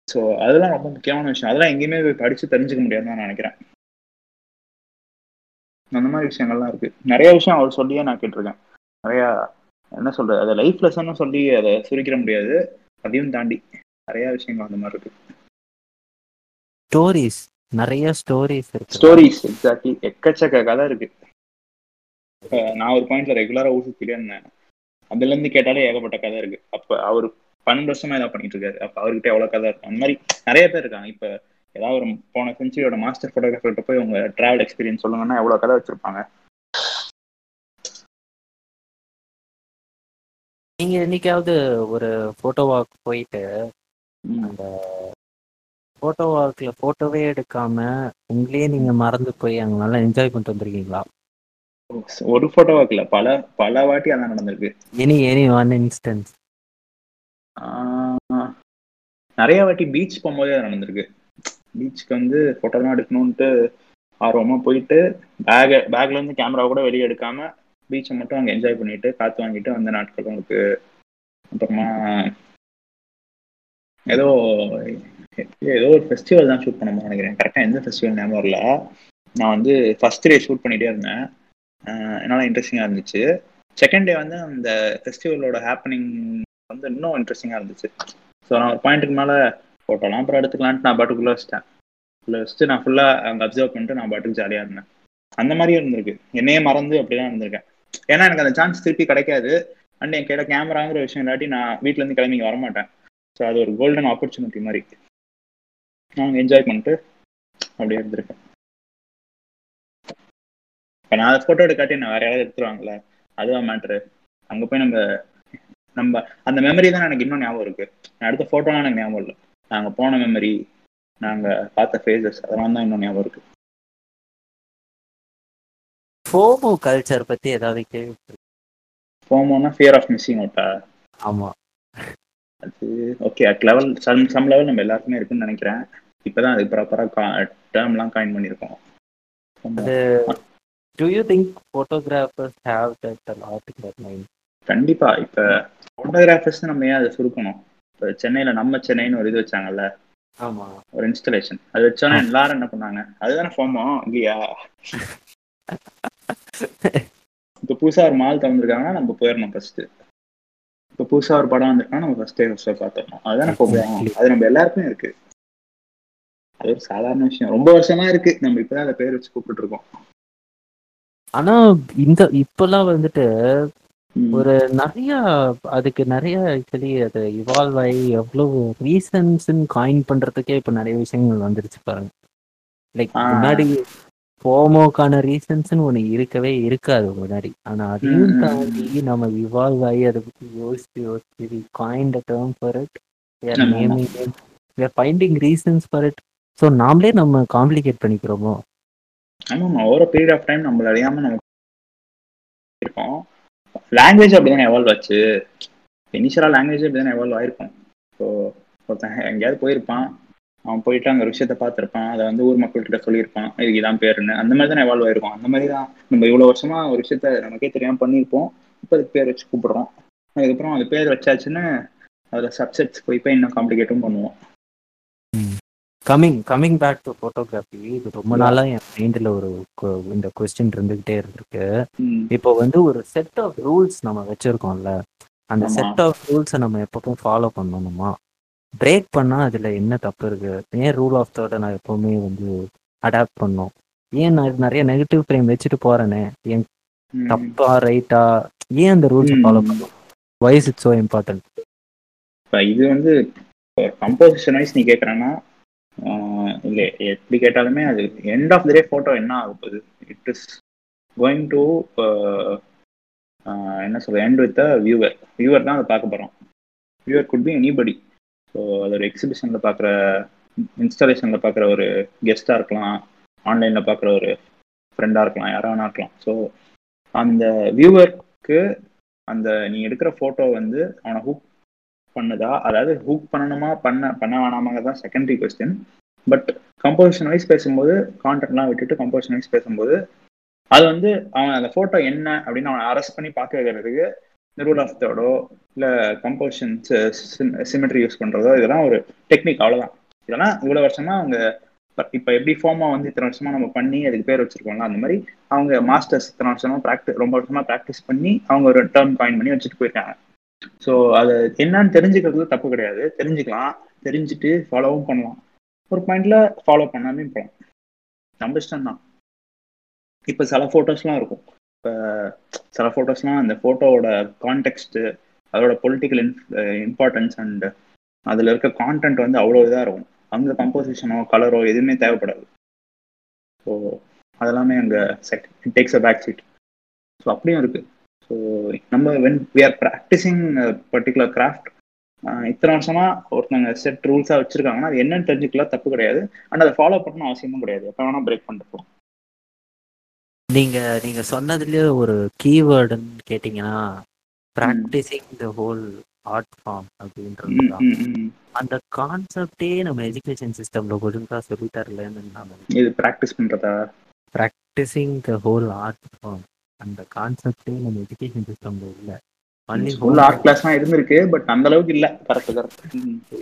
ஸோ அதெல்லாம் ரொம்ப முக்கியமான விஷயம். அதெல்லாம் எங்கேயுமே போய் படிச்சு தெரிஞ்சுக்க முடியாதுன்னு நான் நினைக்கிறேன். அந்த மாதிரி விஷயங்கள்லாம் இருக்கு. நிறைய விஷயம் அவர் சொல்லியே நான் கேட்டிருக்கேன். நிறைய என்ன சொல்றது அதை லைஃப் லெசன்னு சொல்லி அதை சுருக்கிட முடியாது. அதையும் தாண்டி நிறைய விஷயங்கள் அந்த மாதிரி இருக்கு. ஸ்டோரிஸ் நிறைய ஸ்டோரிஸ் இருக்கு. ஸ்டோரிஸ் எக்ஸாக்ட்லி எக்கச்சக்க கதை இருக்கு. நான் ஒரு பாயிண்ட்ல ரெகுலரா ஊர் சுத்திட்டே இருந்தேன். அதுல இருந்து கேட்டாலே ஏகப்பட்ட கதை இருக்கு. அப்ப அவர் பன்னெண்டு வருஷமா இதான் பண்ணிட்டு இருக்காரு. அப்ப அவர்கிட்ட எவ்வளவு கதை இருக்கும் அந்த மாதிரி நிறைய பேர் இருக்காங்க. இப்ப ஏதாவது ஒரு போன செஞ்சுரியோட மாஸ்டர் போட்டோகிராஃபர்கிட்ட போய் உங்க டிராவல் எக்ஸ்பீரியன்ஸ் சொல்லுங்கன்னா எவ்வளவு கதை வச்சிருப்பாங்க? நீங்க என்னைக்காவது ஒரு போட்டோ வாக் போயிட்டு. அந்த போட்டோ வாக்ல போட்டோவே எடுக்காம உங்களையே நீங்க மறந்து போய் அங்க நல்லா என்ஜாய் பண்ணிட்டு வந்திருக்கீங்களா? ஒரு போட்டோ இல்ல பல பல வாட்டி அதான் நடந்திருக்கு. எனி எனி ஒன் இன்ஸ்டன்ஸ் நிறைய வாட்டி பீச் போகும்போதே நடந்திருக்கு. பீச்சுக்கு வந்து ஃபோட்டோலாம் எடுக்கணும்ட்டு ஆர்வமா போயிட்டு பேக பேக்ல இருந்து கேமரா கூட வெளியே எடுக்காம பீச்சை மட்டும் அங்கே என்ஜாய் பண்ணிட்டு காத்து வாங்கிட்டு வந்த நாட்களும் இருக்கு அப்புறமா ஏதோ ஏதோ ஒரு ஃபெஸ்டிவல் தான் ஷூட் பண்ண நினைக்கிறேன். கரெக்டாக எந்த ஃபெஸ்டிவல் ஞாபகம் வரல. நான் வந்து ஃபர்ஸ்ட் டே ஷூட் பண்ணிட்டே இருந்தேன். என்னால் இன்ட்ரெஸ்டிங்காக இருந்துச்சு. செகண்ட் டே வந்து அந்த ஃபெஸ்டிவலோட ஹேப்பனிங் வந்து இன்னும் இன்ட்ரெஸ்டிங்காக இருந்துச்சு. ஸோ நான் ஒரு பாயிண்ட்டுக்கு மேலே ஃபோட்டோலாம் அப்புறம் எடுத்துக்கலான்ட்டு நான் பாட்டுக்குள்ளே வச்சிட்டேன். உள்ள வச்சுட்டு நான் ஃபுல்லாக அங்கே அப்சர்வ் பண்ணிட்டு நான் பாட்டுக்கு ஜாலியாக இருந்தேன். அந்த மாதிரியும் இருந்திருக்கு. என்னையே மறந்து அப்படிதான் இருந்திருக்கேன். ஏன்னா எனக்கு அந்த சான்ஸ் திருப்பி கிடைக்காது. அண்ட் என் கையில் கேமராங்கிற விஷயம் இல்லாட்டி நான் வீட்டிலேருந்து கிளம்பி வரமாட்டேன். ஸோ அது ஒரு கோல்டன் ஆப்பர்ச்சுனிட்டி மாதிரி. நான் என்ஜாய் பண்ணிட்டு அப்படியே இருந்திருக்கேன். இப்போ நான் அதை ஃபோட்டோ எடுக்காட்டி நான் வேற யாராவது எடுத்துருவாங்கல்ல அதுதான் மேட்ரு அங்கே போய் நம்ம நம்ம அந்த மெமரி தான் எனக்கு இன்னும் ஞாபகம் இருக்கு. நான் எடுத்த ஃபோட்டோலாம் எனக்கு ஞாபகம் இல்லை. நாங்கள் போன மெமரி நாங்கள் பார்த்த ஃபேஸஸ் அதெல்லாம் தான் இன்னும் ஞாபகம் இருக்கு. ஃபோமோ கல்ச்சர் பத்தி ஏதாவது கேள்வி ஃபோமோனா ஃபியர் ஆஃப் மிஸ்ஸிங் அவுட்டா ஆமா. அது okay at level some some level நம்ம எல்லாருக்குமே இருக்குன்னு நினைக்கிறேன். இப்பதான் அது ப்ராப்பராக டேர்ம்லாம் காயின் பண்ணியிருக்கோம். அது do you think photographers have that lot that mind கண்டிப்பா. இப்ப ஃபோட்டோகிராஃபர்ஸ் நம்ம ஏன் அதை சுருக்கணும்? இப்போ சென்னையில நம்ம சென்னைன்னு ஒரு இது வச்சாங்கல்ல? ஆமா. ஒரு இன்ஸ்டலேஷன் அது வச்சோன்னா எல்லாரும் என்ன பண்ணாங்க? அதுதானே ஃபோமோ இல்லையா? இப்போ புதுசா ஒரு மால் திறந்துருக்காங்கன்னா நம்ம போயிடணும் ஃபர்ஸ்ட் இப்போ புதுசா ஒரு படம் வந்திருக்கா நம்ம ஃபர்ஸ்டே ஃபர்ஸ்ட் பார்த்துடணும். அதுதானே ஃபோமோ அது நம்ம எல்லாருக்குமே இருக்கு. அது ஒரு சாதாரண விஷயம். ரொம்ப வருஷமா இருக்கு. நம்ம இப்பதான் அதை பேர் வச்சு கூப்பிட்டு இருக்கோம். ஆனா இந்த இப்பெல்லாம் வந்துட்டு. ஒரு நிறைய அதுக்கு நிறைய ஆக்சுவலி அது இவால்வ் ஆகி எவ்வளவு ரீசன்ஸ் காயின் பண்றதுக்கே இப்ப நிறைய விஷயங்கள் வந்துருச்சு பாருங்க. லைக். முன்னாடி போமோக்கான ரீசன்ஸ்னு ஒண்ணு இருக்கவே இருக்காது முன்னாடி. ஆனா அதையும் தாண்டி நம்ம இவால்வ் ஆகி அதை பத்தி யோசிச்சு யோசிச்சு காயின் டேர்ம் ஃபார் இட் ஆமா. Naming finding reasons for it so நாமளே நம்ம காம்ப்ளிகேட் பண்ணிக்கிறோமோ? ஆமாம் ஓவர பீரியட் ஆஃப் டைம் நம்மள அறியாமல் நம்ம இருக்கோம். லாங்குவேஜ் அப்படிதானே எவால்வ் ஆச்சு. இனிஷியலாக லாங்குவேஜ் அப்படிதானே எவால்வ் ஆயிருக்கும். ஸோ ஒருத்தன் எங்கேயாவது போயிருப்பான். அவன் போயிட்டு அங்கே ஒரு விஷயத்த பார்த்துருப்பான். அதை வந்து ஊர் மக்கள்கிட்ட சொல்லியிருப்பான். இதுக்கு இதான் பேருன்னு. அந்த மாதிரி தானே எவால்வ் ஆயிருக்கும். அந்த மாதிரி தான் நம்ம இவ்வளோ வருஷமா ஒரு விஷயத்த நமக்கே தெரியாமல் பண்ணியிருப்போம். இப்போ அதுக்கு பேர் வச்சு கூப்பிடுறோம். அதுக்கப்புறம் அது பேர் வச்சாச்சுன்னு அதில் சப்செட்ஸ் போய் போய் இன்னும் காம்ப்ளிகேட்டும் பண்ணுவோம். Coming coming back to photography இது ரொம்ப நாளா என் மைண்டில் ஒரு இந்த கொஸ்டின் இருந்துகிட்டே இருந்திருக்கு. இப்போ வந்து ஒரு செட் ஆஃப் ரூல்ஸ் நம்ம வச்சிருக்கோம்ல. அந்த. செட் ஆஃப் ரூல்ஸை நம்ம எப்பவும் ஃபாலோ பண்ணணுமா? பிரேக் பண்ணா அதுல என்ன தப்பு இருக்கு? ஏன் ரூல் ஆஃப் தாட்டை நான் எப்பவுமே வந்து அடாப்ட் பண்ணோம்? ஏன் நான் நிறைய நெகட்டிவ் ஃப்ரேம் வச்சுட்டு போறேனே? என். தப்பா ரைட்டா ஏன் அந்த ரூல்ஸை. ஃபாலோ பண்ணணும் வைஸ் இட் ஸோ இம்பார்ட்டன்ட் இது வந்து கம்போசிஷன் வைஸ் நீ கேட்குறேன்னா இல்லை எப்படி கேட்டாலுமே அது end of the day photo என்ன ஆக போகுது இட் இஸ் கோயிங் டு என்ன சொல்ற எண்ட் வித் வியூவர் வியூவர் தான் அதை பார்க்க போகிறோம் viewer could be anybody so அது ஒரு எக்ஸிபிஷனில் பார்க்குற இன்ஸ்டாலேஷனில் பார்க்குற ஒரு கெஸ்ட்டாக இருக்கலாம். ஆன்லைனில் பார்க்குற ஒரு ஃப்ரெண்டாக இருக்கலாம் யாராக வேணா இருக்கலாம். ஸோ அந்த வியூவருக்கு அந்த நீ எடுக்கிற ஃபோட்டோ வந்து அவனை ஹூக் பண்ணுதா? அதாவது ஹூக் பண்ணணுமா பண்ண பண்ண வேணாமாங்கிறது தான் secondary question but composition wise பேசும்போது கான்டென்ட்லாம் விட்டுட்டு கம்போசிஷன் வைஸ் பேசும்போது அது வந்து அவன் அந்த ஃபோட்டோ என்ன அப்படின்னு அவனை அரெஸ்ட் பண்ணி பார்க்க வைக்கிறதுக்கு இந்த ரூல் ஆஃப் தேர்டோ இல்லை கம்போசிஷன் சிமெட்ரி யூஸ் பண்ணுறதோ இதெல்லாம் ஒரு டெக்னிக் அவ்வளோதான் இதெல்லாம் இவ்வளோ வருஷமாக அவங்க இப்போ எப்படி ஃபார்மாக வந்து இத்தனை வருஷமாக நம்ம பண்ணி அதுக்கு பேர் வச்சிருக்கோம்ல அந்த மாதிரி அவங்க மாஸ்டர்ஸ் இத்தனை வருஷமாக ப்ராக்டிஸ் ரொம்ப வருஷமாக ப்ராக்டிஸ் பண்ணி அவங்க ஒரு டேர்ம் காயின் பண்ணி வச்சுட்டு போயிருக்காங்க. ஸோ அது என்னன்னு தெரிஞ்சுக்கிறது தப்பு கிடையாது. தெரிஞ்சுக்கலாம். தெரிஞ்சுட்டு ஃபாலோவும் பண்ணலாம். ஒரு பாயிண்ட்ல ஃபாலோ பண்ணாமே போகலாம் நம்ம இஷ்டம் தான் இப்போ சில ஃபோட்டோஸ்லாம் இருக்கும். இப்போ சில ஃபோட்டோஸ்லாம் அந்த ஃபோட்டோவோட கான்டெக்ட்டு அதோட பொலிட்டிக்கல் இம்பார்ட்டன்ஸ் அண்ட் அதில் இருக்க கான்டென்ட் வந்து அவ்வளோ இதாக இருக்கும். அந்த கம்போசிஷனோ கலரோ எதுவுமே தேவைப்படாது. ஸோ அதெல்லாமே அங்கே check it takes a back seat so அப்படியும் இருக்கு. ஸோ நம்ம when we are practising particular craft இத்தனை வருஷமா ஒருத்தவங்க செட் ரூல்ஸாக வச்சிருக்காங்கன்னா அது என்னன்னு தெரிஞ்சுக்கலாம் தப்பு கிடையாது. அண்ட் அதை ஃபாலோ பண்ணணும் அவசியமும் கிடையாது. எப்போ வேணா பிரேக் பண்ணிட்டு நீங்க நீங்க சொன்னதுலயே ஒரு கீவேர்டுன்னு கேட்டீங்கன்னா practising the whole art form அப்படின்றது. அந்த கான்செப்டே நம்ம எஜுகேஷன் சிஸ்டம்ல ஒழுங்கா சொல்லி தரலன்னு இது ப்ராக்டிஸ் பண்றதா? Practising the whole art form அந்த கான்செப்டே நம்ம எஜுகேஷன் சிஸ்டம்ல இல்ல. ஃபுல் ஆர்ட் கிளாஸ்லாம் இருந்திருக்கு பட் அந்த அளவுக்கு இல்ல கரெக்ட் கரெக்ட்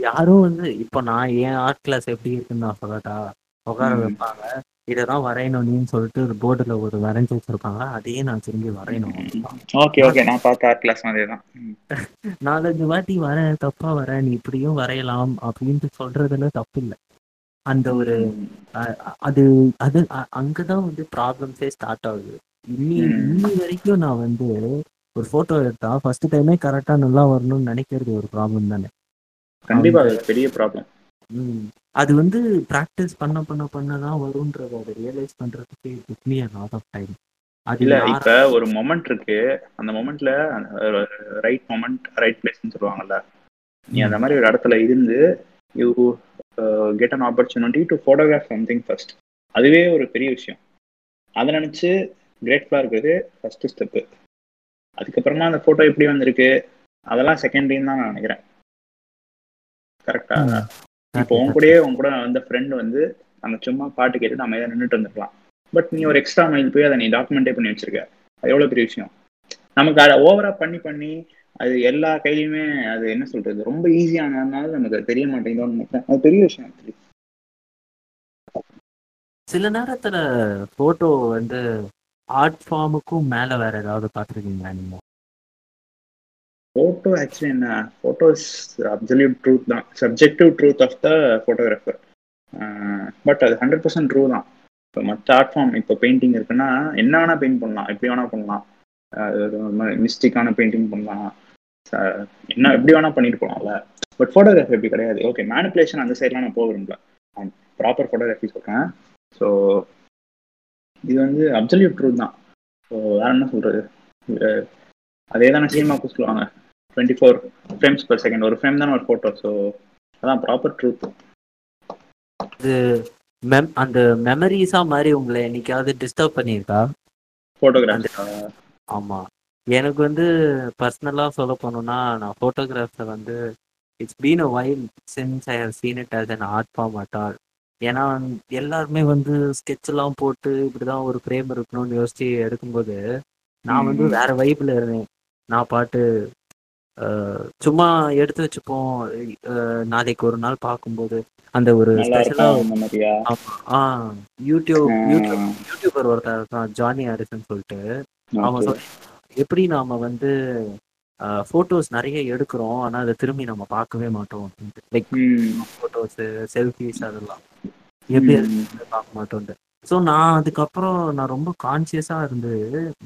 யாரும் வந்து இப்போ நான் என் ஆர்ட் கிளாஸ் எப்படி இருக்குன்னு நான் சொல்லட்டா? உட்கார. வைப்பாங்க. இதெல்லாம் வரையணும் நீன்னு சொல்லிட்டு ஒரு போர்டுல ஒரு வரைஞ்சு வச்சிருப்பாங்க. அதையே நான் திரும்பி வரையணும். ஓகே ஓகே நான் பார்த்த ஆர்ட் கிளாஸ் அதே தான் நாலஞ்சு வாட்டி வரேன் தப்பா வரேன் நீ இப்படியும் வரையலாம் அப்படின்ட்டு சொல்றதுல தப்பு இல்லை அந்த ஒரு அது அது அங்கதான் வந்து ப்ராப்ளம்ஸே ஸ்டார்ட் ஆகுது. இன்னி. இன்னி வரைக்கும் நான் வந்து ஒரு போட்டோ எடுத்தா ஃபர்ஸ்ட் டைமே கரெக்டா நல்லா வரணும்னு நினைக்கிறது ஒரு ப்ராப்ளம் தானே. கண்டிப்பா அது பெரிய ப்ராப்ளம் ம். அது வந்து ப்ராக்டிஸ் பண்ண பண்ண பண்ண தான் வரும்ன்றத அதை ரியலைஸ் பண்றதுக்கு it me lot of time இல்ல இப்ப ஒரு மொமெண்ட் இருக்கு. அந்த மொமெண்ட்ல ரைட் மொமெண்ட் ரைட் பிளேஸ்னு சொல்லுவாங்கல்ல. நீ அந்த மாதிரி ஒரு இடத்துல இருந்து you get an opportunity to photograph something first அதுவே ஒரு பெரிய விஷயம். அதை நினைச்சு கிரேட்ஃபுல்லா இருக்கிறது ஃபர்ஸ்ட் ஸ்டெப்பு அதுக்கப்புறமா அந்த போட்டோ எப்படி வந்திருக்கு அதெல்லாம் செகண்டரின்னு தான் நான் நினைக்கிறேன். கரெக்டா ம். இப்போ உன் கூடயே உன் கூட வந்த ஃப்ரெண்ட் வந்து அங்க சும்மா பாட்டு கேட்டு நம்ம ஏதாவது நின்றுட்டு வந்துருக்கலாம் பட் நீ ஒரு எக்ஸ்ட்ரா மைல் போய் அதை நீ டாக்குமெண்டே பண்ணி வச்சிருக்க. அது எவ்வளவு பெரிய விஷயம்? நமக்கு அதை ஓவரா பண்ணி பண்ணி அது எல்லா கையிலுமே அது என்ன சொல்றது? ரொம்ப ஈஸியானதுனால நமக்கு அது தெரிய மாட்டேங்குதோன்னு நினைக்கிறேன். அது பெரிய விஷயம் actually. சில நேரத்துல போட்டோ வந்து ஆர்ட் ஃபார்முக்கும் மேல வேற ஏதாவது பார்த்துருக்கீங்களா நீங்க? ஃபோட்டோ ஆக்சுவலி என்ன ஃபோட்டோஸ் அப்சல்யூட் ட்ரூத் தான். Subjective truth of the photographer but அது ஹண்ட்ரட் பர்சன்ட் ட்ரூ தான். இப்போ மற்ற ஆர்ட் ஃபார்ம் இப்போ பெயிண்டிங் இருக்குன்னா என்ன வேணா பெயிண்ட் பண்ணலாம். எப்படி வேணா பண்ணலாம். மிஸ்டிக்கான பெயிண்டிங் பண்ணலாம். என்ன எப்படி வேணா பண்ணிட்டு போகலாம்ல பட் ஃபோட்டோகிராஃபி எப்படி கிடையாது. ஓகே மேனிப்புலேஷன் அந்த சைட்லாம் நான் போக விரும்பல. ப்ராப்பர் ஃபோட்டோகிராஃபி சொல்கிறேன் ஸோ இது வந்து அப்சல்யூட் ட்ரூத் தான். ஸோ வேற என்ன சொல்றது? அஹ் அதே தானே சினிமாவுக்கு சொல்லுவாங்க. Twenty four frames per second ஒரு ஃப்ரேம் தானே ஒரு ஃபோட்டோ ஸோ அதான் ப்ராப்பர் ட்ரூத் மெம் அந்த மெமரிஸா மாதிரி உங்களை என்னைக்காவது டிஸ்டர்ப் பண்ணியிருக்கா? ஃபோட்டோகிராஃபி ஆமா. எனக்கு வந்து பர்சனலா சொல்ல போனோம்னா நான் ஃபோட்டோகிராஃபர் வந்து it's been a while since I have seen it as an art form at all ஏன்னா எல்லாருமே வந்து sketch எல்லாம் போட்டு இப்படிதான் ஒரு ஃப்ரேம் இருக்கணும்னு யோசிச்சு எடுக்கும்போது நான் வந்து. வேற வைப்ல இருந்தேன் நான் பாட்டு அஹ், சும்மா எடுத்து வச்சுப்போம் அஹ், நாளைக்கு ஒரு நாள் பார்க்கும்போது அந்த ஒரு நல்லா ஸ்பெஷலா இருக்கும் அந்த மாதிரியா ஆ யூடியூப். யூடியூப் யூடியூபர் ஒருத்தர் இருக்கான் ஜானி ஹாரிசன் சொல்லிட்டு அவன். சொல் எப்படி நாம வந்து போட்டோஸ் நிறைய எடுக்கிறோம். ஆனா அதை திரும்பி நம்ம பார்க்கவே மாட்டோம் லைக் ம். போட்டோஸ் செல்ஃபிஸ் அதெல்லாம். எப்படி பார்க்க மாட்டோம்ட்டு ஸோ நான் அதுக்கப்புறம் நான் ரொம்ப கான்சியஸா இருந்து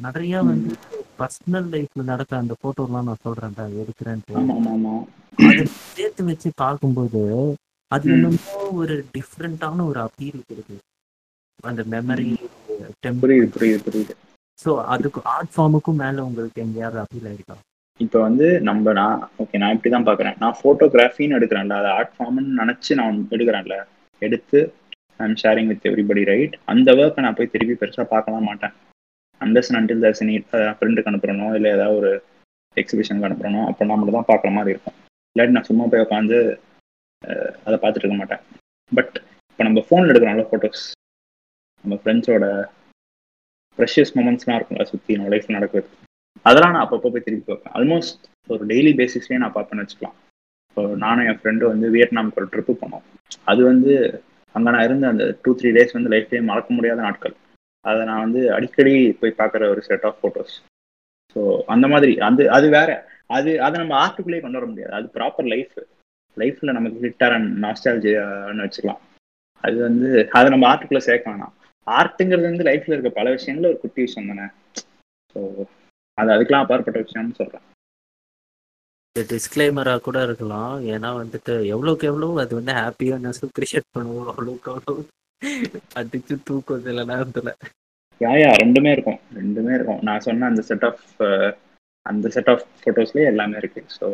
நிறைய வந்து பர்சனல் லைஃப்ல நடக்கிற அந்த போட்டோலாம் நான் சொல்றேன்டா எடுக்கிறேன்ட்டு. அதை சேர்த்து வச்சு பார்க்கும்போது அது. என்னமோ ஒரு டிஃப்ரெண்டான ஒரு அப்பீல் இருக்கு அந்த மெமரி புரியுது புரியுது புரியுது. ஸோ அதுக்கு ஆர்ட் ஃபார்முக்கும் மேல உங்களுக்கு எங்கேயாவது அப்பீல் ஆயிருக்கா இப்போ வந்து நம்ம நான் ஓகே நான் இப்படி தான் பார்க்குறேன். நான் ஃபோட்டோகிராஃபின்னு எடுக்கிறேன்ல அதை ஆர்ட் ஃபார்ம்னு நினச்சி நான் எடுக்கிறேன்ல. எடுத்து I'm sharing with everybody right அந்த ஒர்க்கை நான் போய் திருப்பி பெருசாக பார்க்கலாம் மாட்டேன். அண்டர்ஸ் அண்டில் தர்ஸ் நீ ஃப்ரெண்டுக்கு அனுப்புறனோ இல்லை ஏதாவது ஒரு எக்ஸிபிஷனுக்கு அனுப்புகிறனோ அப்போ நம்மள தான் பார்க்குற மாதிரி இருக்கும். இல்லாட்டி நான் சும்மா போய் உட்காந்து அதை பார்த்துட்டு இருக்க மாட்டேன். பட் இப்போ நம்ம ஃபோனில் எடுக்கிறோம்ல ஃபோட்டோஸ் நம்ம ஃப்ரெண்ட்ஸோட ப்ரெஷியஸ் மூமெண்ட்ஸ்லாம் இருக்கும்ல சுற்றி நம்ம லைஃப்பில் நடக்குது அதெல்லாம் நான் அப்பப்போ போய் திருப்பி பார்ப்பேன். ஆல்மோஸ்ட் ஒரு டெய்லி பேசிஸ்லேயே நான் பார்ப்பேன்னு வச்சுக்கலாம். இப்போ நானும் என் ஃப்ரெண்டு வந்து வியட்நாமுக்கு ஒரு ட்ரிப்பு போனோம். அது வந்து அங்கே நான் இருந்த அந்த டூ த்ரீ டேஸ் வந்து லைஃப்லேயே மறக்க முடியாத நாட்கள். அதை நான் வந்து அடிக்கடி போய் பார்க்குற ஒரு செட் ஆஃப் ஃபோட்டோஸ் ஸோ அந்த மாதிரி அது அது வேற. அது அதை நம்ம ஆர்ட்டுக்குள்ளேயே கொண்டு வர முடியாது. அது ப்ராப்பர் லைஃப் லைஃப்பில் நமக்கு ஹிட்டார் அண்ட் நாஸ்டாலஜியான்னு வச்சுக்கலாம். அது வந்து அதை நம்ம ஆர்ட்டுக்குள்ளே சேர்க்க வேணாம். ஆர்ட்டுங்கிறது வந்து லைஃப்பில் இருக்க பல விஷயங்கள்ல ஒரு குட்டி விஷயம் தானே ஸோ அது அதுக்கெல்லாம் அப்பாற்பட்ட விஷயம்னு சொல்கிறேன் டிஸ்க்ளைமரா கூட இருக்கலாம். ஏன்னா வந்துட்டு எவ்வளவுக்கு எவ்வளவு அது வந்து ஹாப்பியானஸ் கிரியேட் பண்ணுவோம் அவ்வளவுக்கு அவ்வளவு அடிச்சு தூக்கம் சில நேரத்துல யா ரெண்டுமே இருக்கும். ரெண்டுமே இருக்கும். நான் சொன்ன அந்த செட் ஆஃப் அந்த செட் ஆஃப் ஃபோட்டோஸ்லேயே எல்லாமே இருக்கு. ஸோ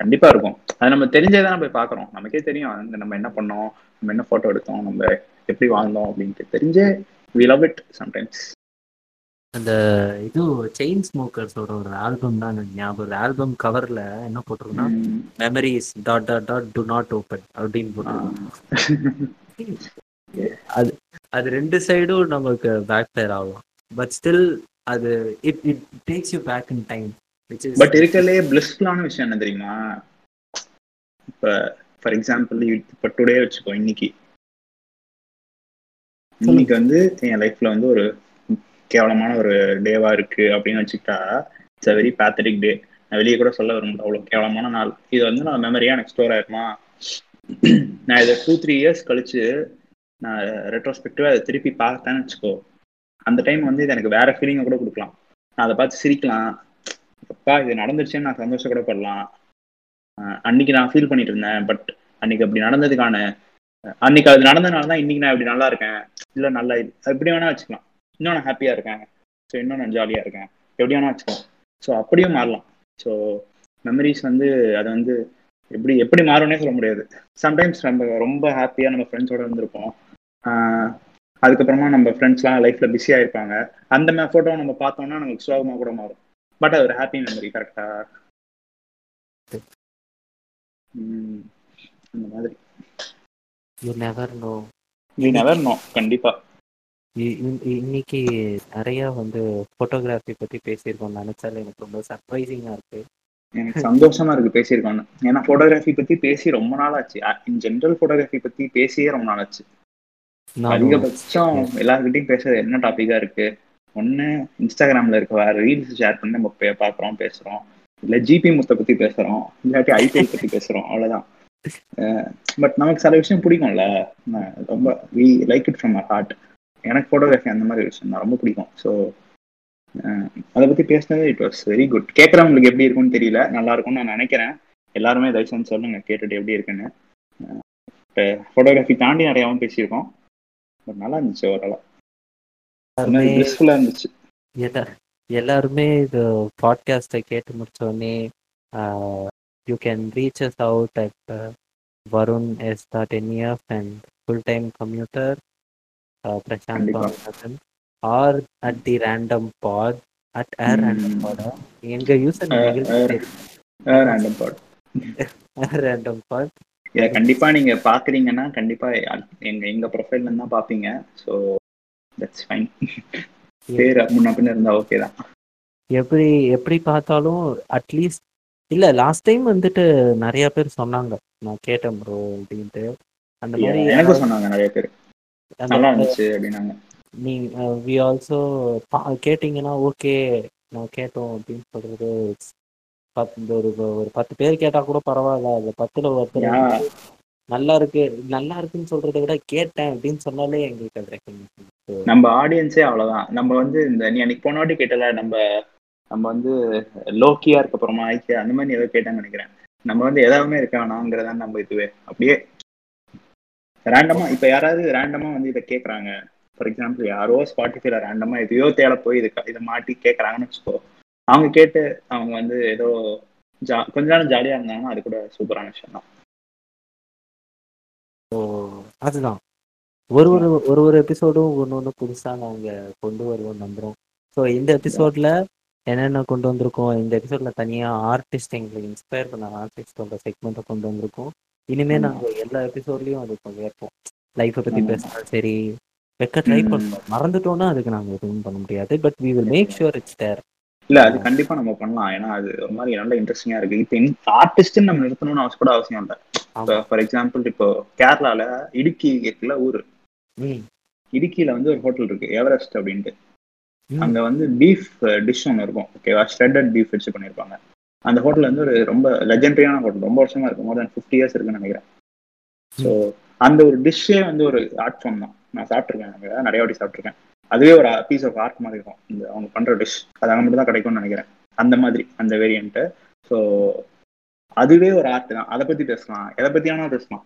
கண்டிப்பா இருக்கும். அது நம்ம தெரிஞ்சே தான் போய் பார்க்குறோம். நமக்கே தெரியும். நம்ம என்ன பண்ணோம்? நம்ம என்ன ஃபோட்டோ எடுத்தோம்? நம்ம எப்படி வாழ்ந்தோம் அப்படின்ட்டு. தெரிஞ்சே வி லவ் இட் சம்டைம்ஸ் அந்த இது செயின் ஸ்மோக்கர்ஸோட ஒரு ஆல்பம் தான் எனக்கு ஞாபகம் ஒரு ஆல்பம் கவர்ல என்ன போட்டிருக்குன்னா memories dot dot dot do not open அப்படின்னு போட்டிருக்கோம் அது அது ரெண்டு சைடும் நமக்கு பேக் ஃபயர் ஆகும். பட் ஸ்டில் அது it it takes you back in time but இருக்கலே பிளிஸ்ஃபுல்லான விஷயம் என்ன தெரியுமா? இப்போ ஃபார் எக்ஸாம்பிள் இப்போ டுடே வச்சுக்கோ இன்னைக்கு. இன்னைக்கு வந்து என் லைஃப்ல வந்து ஒரு கேவலமான ஒரு டேவா இருக்கு அப்படின்னு வச்சுக்கிட்டா இட்ஸ் அ வெரி பேத்தடிக் டே நான் வெளியே கூட சொல்ல விரும்பல அவ்வளோ கேவலமான நாள். இது வந்து நான் மெமரியா எனக்கு ஸ்டோர் ஆயிருமா நான் இதை டூ த்ரீ இயர்ஸ் கழிச்சு நான் ரெட்ரோஸ்பெக்டிவா அதை திருப்பி பார்த்தேன்னு வச்சுக்கோ. அந்த டைம் வந்து இது எனக்கு வேற ஃபீலிங்கை கூட கொடுக்கலாம். நான் அதை பார்த்து சிரிக்கலாம். அப்பா இது நடந்துருச்சுன்னு நான் சந்தோஷம் கூட படலாம். அன்னைக்கு நான் ஃபீல் பண்ணிட்டு இருந்தேன் பட் அன்னைக்கு அப்படி நடந்ததுக்கான அன்னைக்கு அது நடந்ததுனால தான் இன்னைக்கு நான் இப்படி நல்லா இருக்கேன். இல்லை நல்லா இது எப்படி வேணா வச்சுக்கலாம். இன்னும் நான் ஹாப்பியாக இருக்கேன் ஸோ இன்னும் நான் ஜாலியாக இருக்கேன் எப்படி வேணா வச்சுக்கலாம் ஸோ அப்படியும் மாறலாம். ஸோ மெமரிஸ் வந்து அது வந்து எப்படி எப்படி மாறும்னே சொல்ல முடியாது. சம்டைம்ஸ் நம்ம ரொம்ப ஹாப்பியாக நம்ம ஃப்ரெண்ட்ஸோட இருந்திருப்போம். அதுக்கப்புறமா நம்ம ஃப்ரெண்ட்ஸ்லாம் லைஃப்பில் பிஸியாக இருப்பாங்க அந்த மே ஃபோட்டோ நம்ம பார்த்தோம்னா நமக்கு சோகமாக கூட மாறும். பட் அது ஒரு ஹாப்பி மெமரி கரெக்டாக அந்த மாதிரி. You never know we never know கண்டிப்பா. இன்னைக்கு நிறைய வந்து ஃபோட்டோகிராஃபி பத்தி பேசியிருக்கோம் நினைச்சாலே எனக்கு ரொம்ப சர்ப்ரைசிங்கா இருக்கு. எனக்கு சந்தோஷமா இருக்கு பேசியிருக்கோன்னு ஏன்னா ஃபோட்டோகிராஃபி பத்தி பேசி ரொம்ப நாள் ஆச்சு. இன் ஜென்ரல் ஃபோட்டோகிராஃபி பத்தி பேசியே ரொம்ப நாள் ஆச்சு. அதிகபட்சம் எல்லாருக்கிட்டையும் பேசுறது என்ன டாபிக்கா இருக்கு? ஒண்ணு இன்ஸ்டாகிராம்ல இருக்க வேற ரீல்ஸ் ஷேர் பண்ணி நம்ம பாக்குறோம் பேசுறோம். இல்ல ஜிபி முத்தை பத்தி பேசுறோம். இல்லாட்டி ஐபிஎல் பத்தி பேசுறோம். அவ்வளவுதான். பட் நமக்கு சில விஷயம் பிடிக்கும்ல. ரொம்ப we like it from heart எனக்கு ஃபோட்டோகிராஃபி அந்த மாதிரி விஷயம் தான் ரொம்ப பிடிக்கும். ஸோ அதை பத்தி பேசினது இட் வாஸ் வெரி குட் கேட்கறவங்களுக்கு எப்படி இருக்கும்னு தெரியல. நல்லா இருக்கும்னு நான் நினைக்கிறேன். எல்லாருமே தயவு செஞ்சு சொல்லுங்க கேட்டுட்டு எப்படி இருக்குன்னு. ஃபோட்டோகிராஃபி தாண்டி நிறையாவும் பேசியிருக்கோம். பட் நல்லா இருந்துச்சு ஓரளவு. பிளிஸ்ஃபுல்லா இருந்துச்சு. எல்லா- எல்லாருமே இது பாட்காஸ்ட்டை கேட்டு முடிச்ச உடனே you can reach us out at Varun S dot N E F and full time commuter Prashant கண்டிப்பா. Balanathan or at the random pod at air random. பாடா எங்க user random pod random pod இதை கண்டிப்பா நீங்க பாக்குறீங்கன்னா கண்டிப்பா எங்க எங்க ப்ரொஃபைல்ல இருந்து தான் பாப்பீங்க. ஸோ தட்ஸ் ஃபைன் பேர் முன்ன பின்ன இருந்தா ஓகே தான். எப்படி எப்படி பார்த்தாலும் அட்லீஸ்ட் இல்ல லாஸ்ட் டைம் வந்துட்டு நிறைய பேர் சொன்னாங்க. நான் கேட்டேன் ப்ரோ அப்படின்ட்டு. அந்த மாதிரி எனக்கும் சொன்னாங்க நிறைய பேர். நல்லா இருந்துச்சு அப்படின்னாங்க. நீ வி ஆல்சோ கேட்டிங்கன்னா ஓகே நான் கேட்டோம் அப்படின்னு சொல்றது பத்து ஒரு ஒரு பத்து பேர் கேட்டா கூட பரவாயில்ல. அந்த பத்துல ஒருத்தர் நல்லா இருக்கு நல்லா இருக்குன்னு சொல்றதை விட கேட்டேன் அப்படின்னு சொன்னாலே எங்களுக்கு அது நம்ம ஆடியன்ஸே அவ்வளவுதான். நம்ம வந்து இந்த நீ அன்னைக்கு போன வாட்டி கேட்டல நம்ம நம்ம வந்து லோக்கியா இருக்க அப்புறமா ஐக்கியா அந்த மாதிரி ஏதோ கேட்டேன்னு நினைக்கிறேன். நம்ம வந்து எதாவுமே இருக்க வேணாங்கிறதான் நம்ம இதுவே. அப்படியே ரேண்டமா இப்ப யாராவது ரேண்டமா வந்து இதை கேக்குறாங்க. ஃபார் எக்ஸாம்பிள் யாரோ ஸ்பாட்டிஃபைல ரேண்டமா எதையோ தேட போய் இது இதை மாட்டி கேக்குறாங்கன்னு வச்சுக்கோ அவங்க கேட்டு அவங்க வந்து ஏதோ ஜா கொஞ்ச நேரம் ஜாலியா இருந்தாங்கன்னா அது கூட சூப்பரான விஷயம் தான். ஓ அதுதான். ஒரு ஒரு ஒரு ஒரு எபிசோடும் ஒன்று ஒன்று புதுசாக அவங்க கொண்டு வருவோம் நம்புறோம். ஸோ இந்த எபிசோட்ல என்னென்ன கொண்டு வந்திருக்கோம்? இந்த எபிசோட்ல தனியாக ஆர்டிஸ்ட் எங்களை இன்ஸ்பயர் பண்ண ஆர்டிஸ்டோட செக்மெண்ட்டை கொண்டு வந்திருக்கோம். இனிமே. நாங்க எல்லா எபிசோட்லயும் அது கொஞ்சம் லைஃப்பை பத்தி. பேசினாலும் சரி வைக்க ட்ரை. பண்ணுவோம். மறந்துட்டோம்னா அதுக்கு நாங்க எதுவும் பண்ண முடியாது. But we will make sure it's there இல்ல அது கண்டிப்பா நம்ம பண்ணலாம். ஏன்னா அது ஒரு மாதிரி நல்ல இன்ட்ரெஸ்டிங்கா இருக்கு. இப்போ ஆர்டிஸ்ட் நம்ம நிறுத்தணும்னு அவசியம் கூட அவசியம் இல்லை. ஃபார் எக்ஸாம்பிள் இப்போ கேரளால இடுக்கி இருக்குல்ல ஊர் இடுக்கியில வந்து ஒரு ஹோட்டல் இருக்கு எவரெஸ்ட் அப்படின்ட்டு. அங்க வந்து பீஃப் டிஷ் ஒன்று இருக்கும். ஓகேவா ஷ்ரெட்டட் பீஃப் வச்சு பண்ணியிருப்பாங்க அந்த ஹோட்டல் வந்து ஒரு ரொம்ப லெஜெண்டரியான ஹோட்டல் ரொம்ப வருஷமா இருக்கு. மோர் தென் ஃபிஃப்டி இயர்ஸ் இருக்குன்னு நினைக்கிறேன். ஸோ அந்த ஒரு டிஷ்ஷே வந்து ஒரு ஆர்ட் ஃபார்ம் தான். நான் சாப்பிட்ருக்கேன் அங்கே நிறைய வாட்டி சாப்பிட்ருக்கேன் அதுவே ஒரு பீஸ் ஆஃப் ஆர்ட் மாதிரி இருக்கும். இந்த அவங்க பண்ற டிஷ் அது அங்கே மட்டும் தான் கிடைக்கும்னு நினைக்கிறேன். அந்த மாதிரி அந்த வேரியன்ட்டு ஸோ அதுவே ஒரு ஆர்ட் தான். அதை பத்தி பேசலாம். எதை பத்தி வேணா பேசலாம்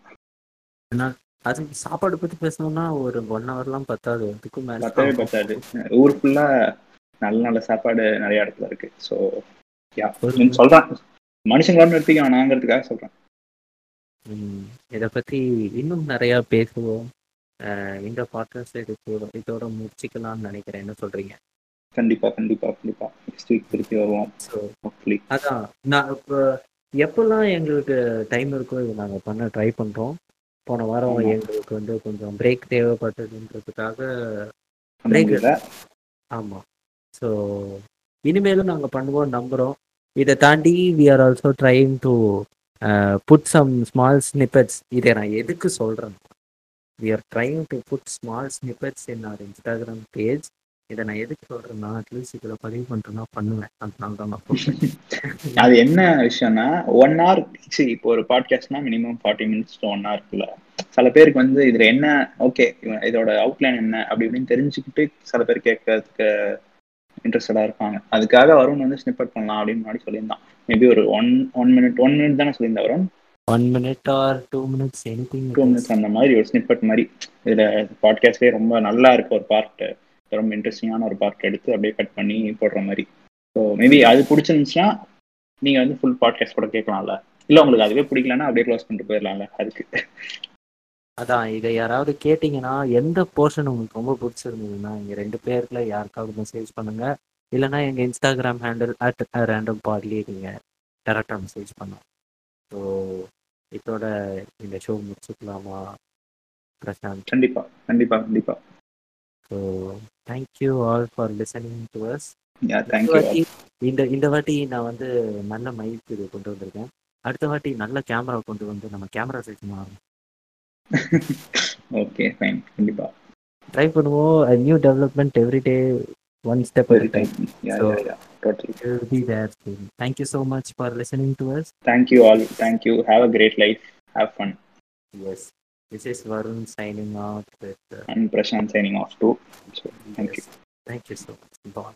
அது சாப்பாடு பத்தி பேசணும்னா ஒரு ஒன் ஹவர்லாம் பத்தாது. அதுக்கும் மேல பத்தவே பத்தாது. ஊர் ஃபுல்லா நல்ல நல்ல சாப்பாடு நிறைய இடத்துல இருக்கு. ஸோ சொல்றேன். மனுஷங்களோட நிறுத்திக்க வேணாங்கிறதுக்காக சொல்றேன். இத பத்தி இன்னும் நிறைய பேசுவோம். இந்த பாட்காஸ்ட் இதோட இதோட முடிச்சுக்கலாம்னு நினைக்கிறேன். என்ன சொல்றீங்க? கண்டிப்பா கண்டிப்பா கண்டிப்பா. நெக்ஸ்ட் வீக் திருப்பி வருவோம். அதான். நான் இப்போ எப்பெல்லாம் எங்களுக்கு டைம் இருக்கோ இதை நாங்கள் பண்ண ட்ரை பண்றோம். போன வாரம். எங்களுக்கு வந்து கொஞ்சம் பிரேக் தேவைப்பட்டதுன்றதுக்காக பண்ண Break. முடியல. ஆமா. ஸோ இனிமேலும் நாங்க பண்ணுவோம் நம்புறோம். இதை தாண்டி we are also trying to put some small snippets இதை நான் எதுக்கு சொல்கிறேன் we are trying to put small snippets in our Instagram page இதை நான் எதுக்கு சொல்றேன்னா அட்லீஸ்ட் இதில் பதிவு பண்ணுறேன்னா பண்ணுவேன். அதனால தான் நான் அது என்ன விஷயம்னா ஒன் ஹவர் சரி இப்போ ஒரு பாட்காஸ்ட்னா minimum forty minutes to one ஹவர்க்குள்ள சில பேருக்கு வந்து இதுல என்ன ஓகே இதோட அவுட்லைன் என்ன அப்படி இப்படின்னு தெரிஞ்சுக்கிட்டு சில பேர் கேட்கறதுக்கு இன்ட்ரெஸ்டடா இருப்பாங்க அதுக்காக வருண் வந்து ஸ்னிப்பட் பண்ணலாம் அப்படின்னு முன்னாடி சொல்லியிருந்தான். மேபி ஒரு one one minute one minute தானே சொல்லியிருந்தா Varun one minute or two minutes anything two minutes அந்த மாதிரி ஒரு ஸ்னிப்பட் மாதிரி. இதுல பாட்காஸ்ட்லேயே ரொம்ப நல்லா இருக்கு ஒரு பார்ட் ரொம்ப இன்ட்ரெஸ்டிங்கான ஒரு பார்ட் எடுத்து அப்படியே கட் பண்ணி போடுற மாதிரி. ஸோ மேபி அது பிடிச்சிருந்துச்சுன்னா நீங்க வந்து ஃபுல் பாட்காஸ்ட் கூட கேட்கலாம்ல. இல்ல உங்களுக்கு அதுவே பிடிக்கலன்னா அப்படியே க்ளோஸ் பண்ணிட்டு போயிடலாம்ல அதுக்கு. அதான் இதை யாராவது கேட்டிங்கன்னா எந்த போர்ஷன் உங்களுக்கு ரொம்ப பிடிச்சிருந்ததுன்னா இங்கே ரெண்டு பேருக்குள்ள யாருக்காவது மெசேஜ் பண்ணுங்க. இல்லைன்னா எங்கள் இன்ஸ்டாகிராம் ஹேண்டில் அட் ரேண்டம் பாட்லேயே நீங்கள் டேரெக்டாக மெசேஜ் பண்ணலாம். ஸோ இதோட இந்த ஷோ முடிச்சுக்கலாமா பிரசாந்த்? கண்டிப்பா கண்டிப்பா கண்டிப்பா. So thank you all for listening to us இந்த இந்த இந்த வாட்டி நான் வந்து நல்ல மைக் இது கொண்டு வந்திருக்கேன். அடுத்த வாட்டி நல்ல கேமரா கொண்டு வந்து நம்ம கேமரா சைஸ் மாறும் ஓகே ஃபைன் கண்டிப்பா ட்ரை பண்ணுவோம் new development every day one step very at time time yeah So- yeah yeah totally will be there soon. Thank you so much for listening to us. Thank you all thank you have a great life have fun Yes, this is Varun signing out with. Uh, and Prashant signing off too so thank you yes. Thank you so much. Bye.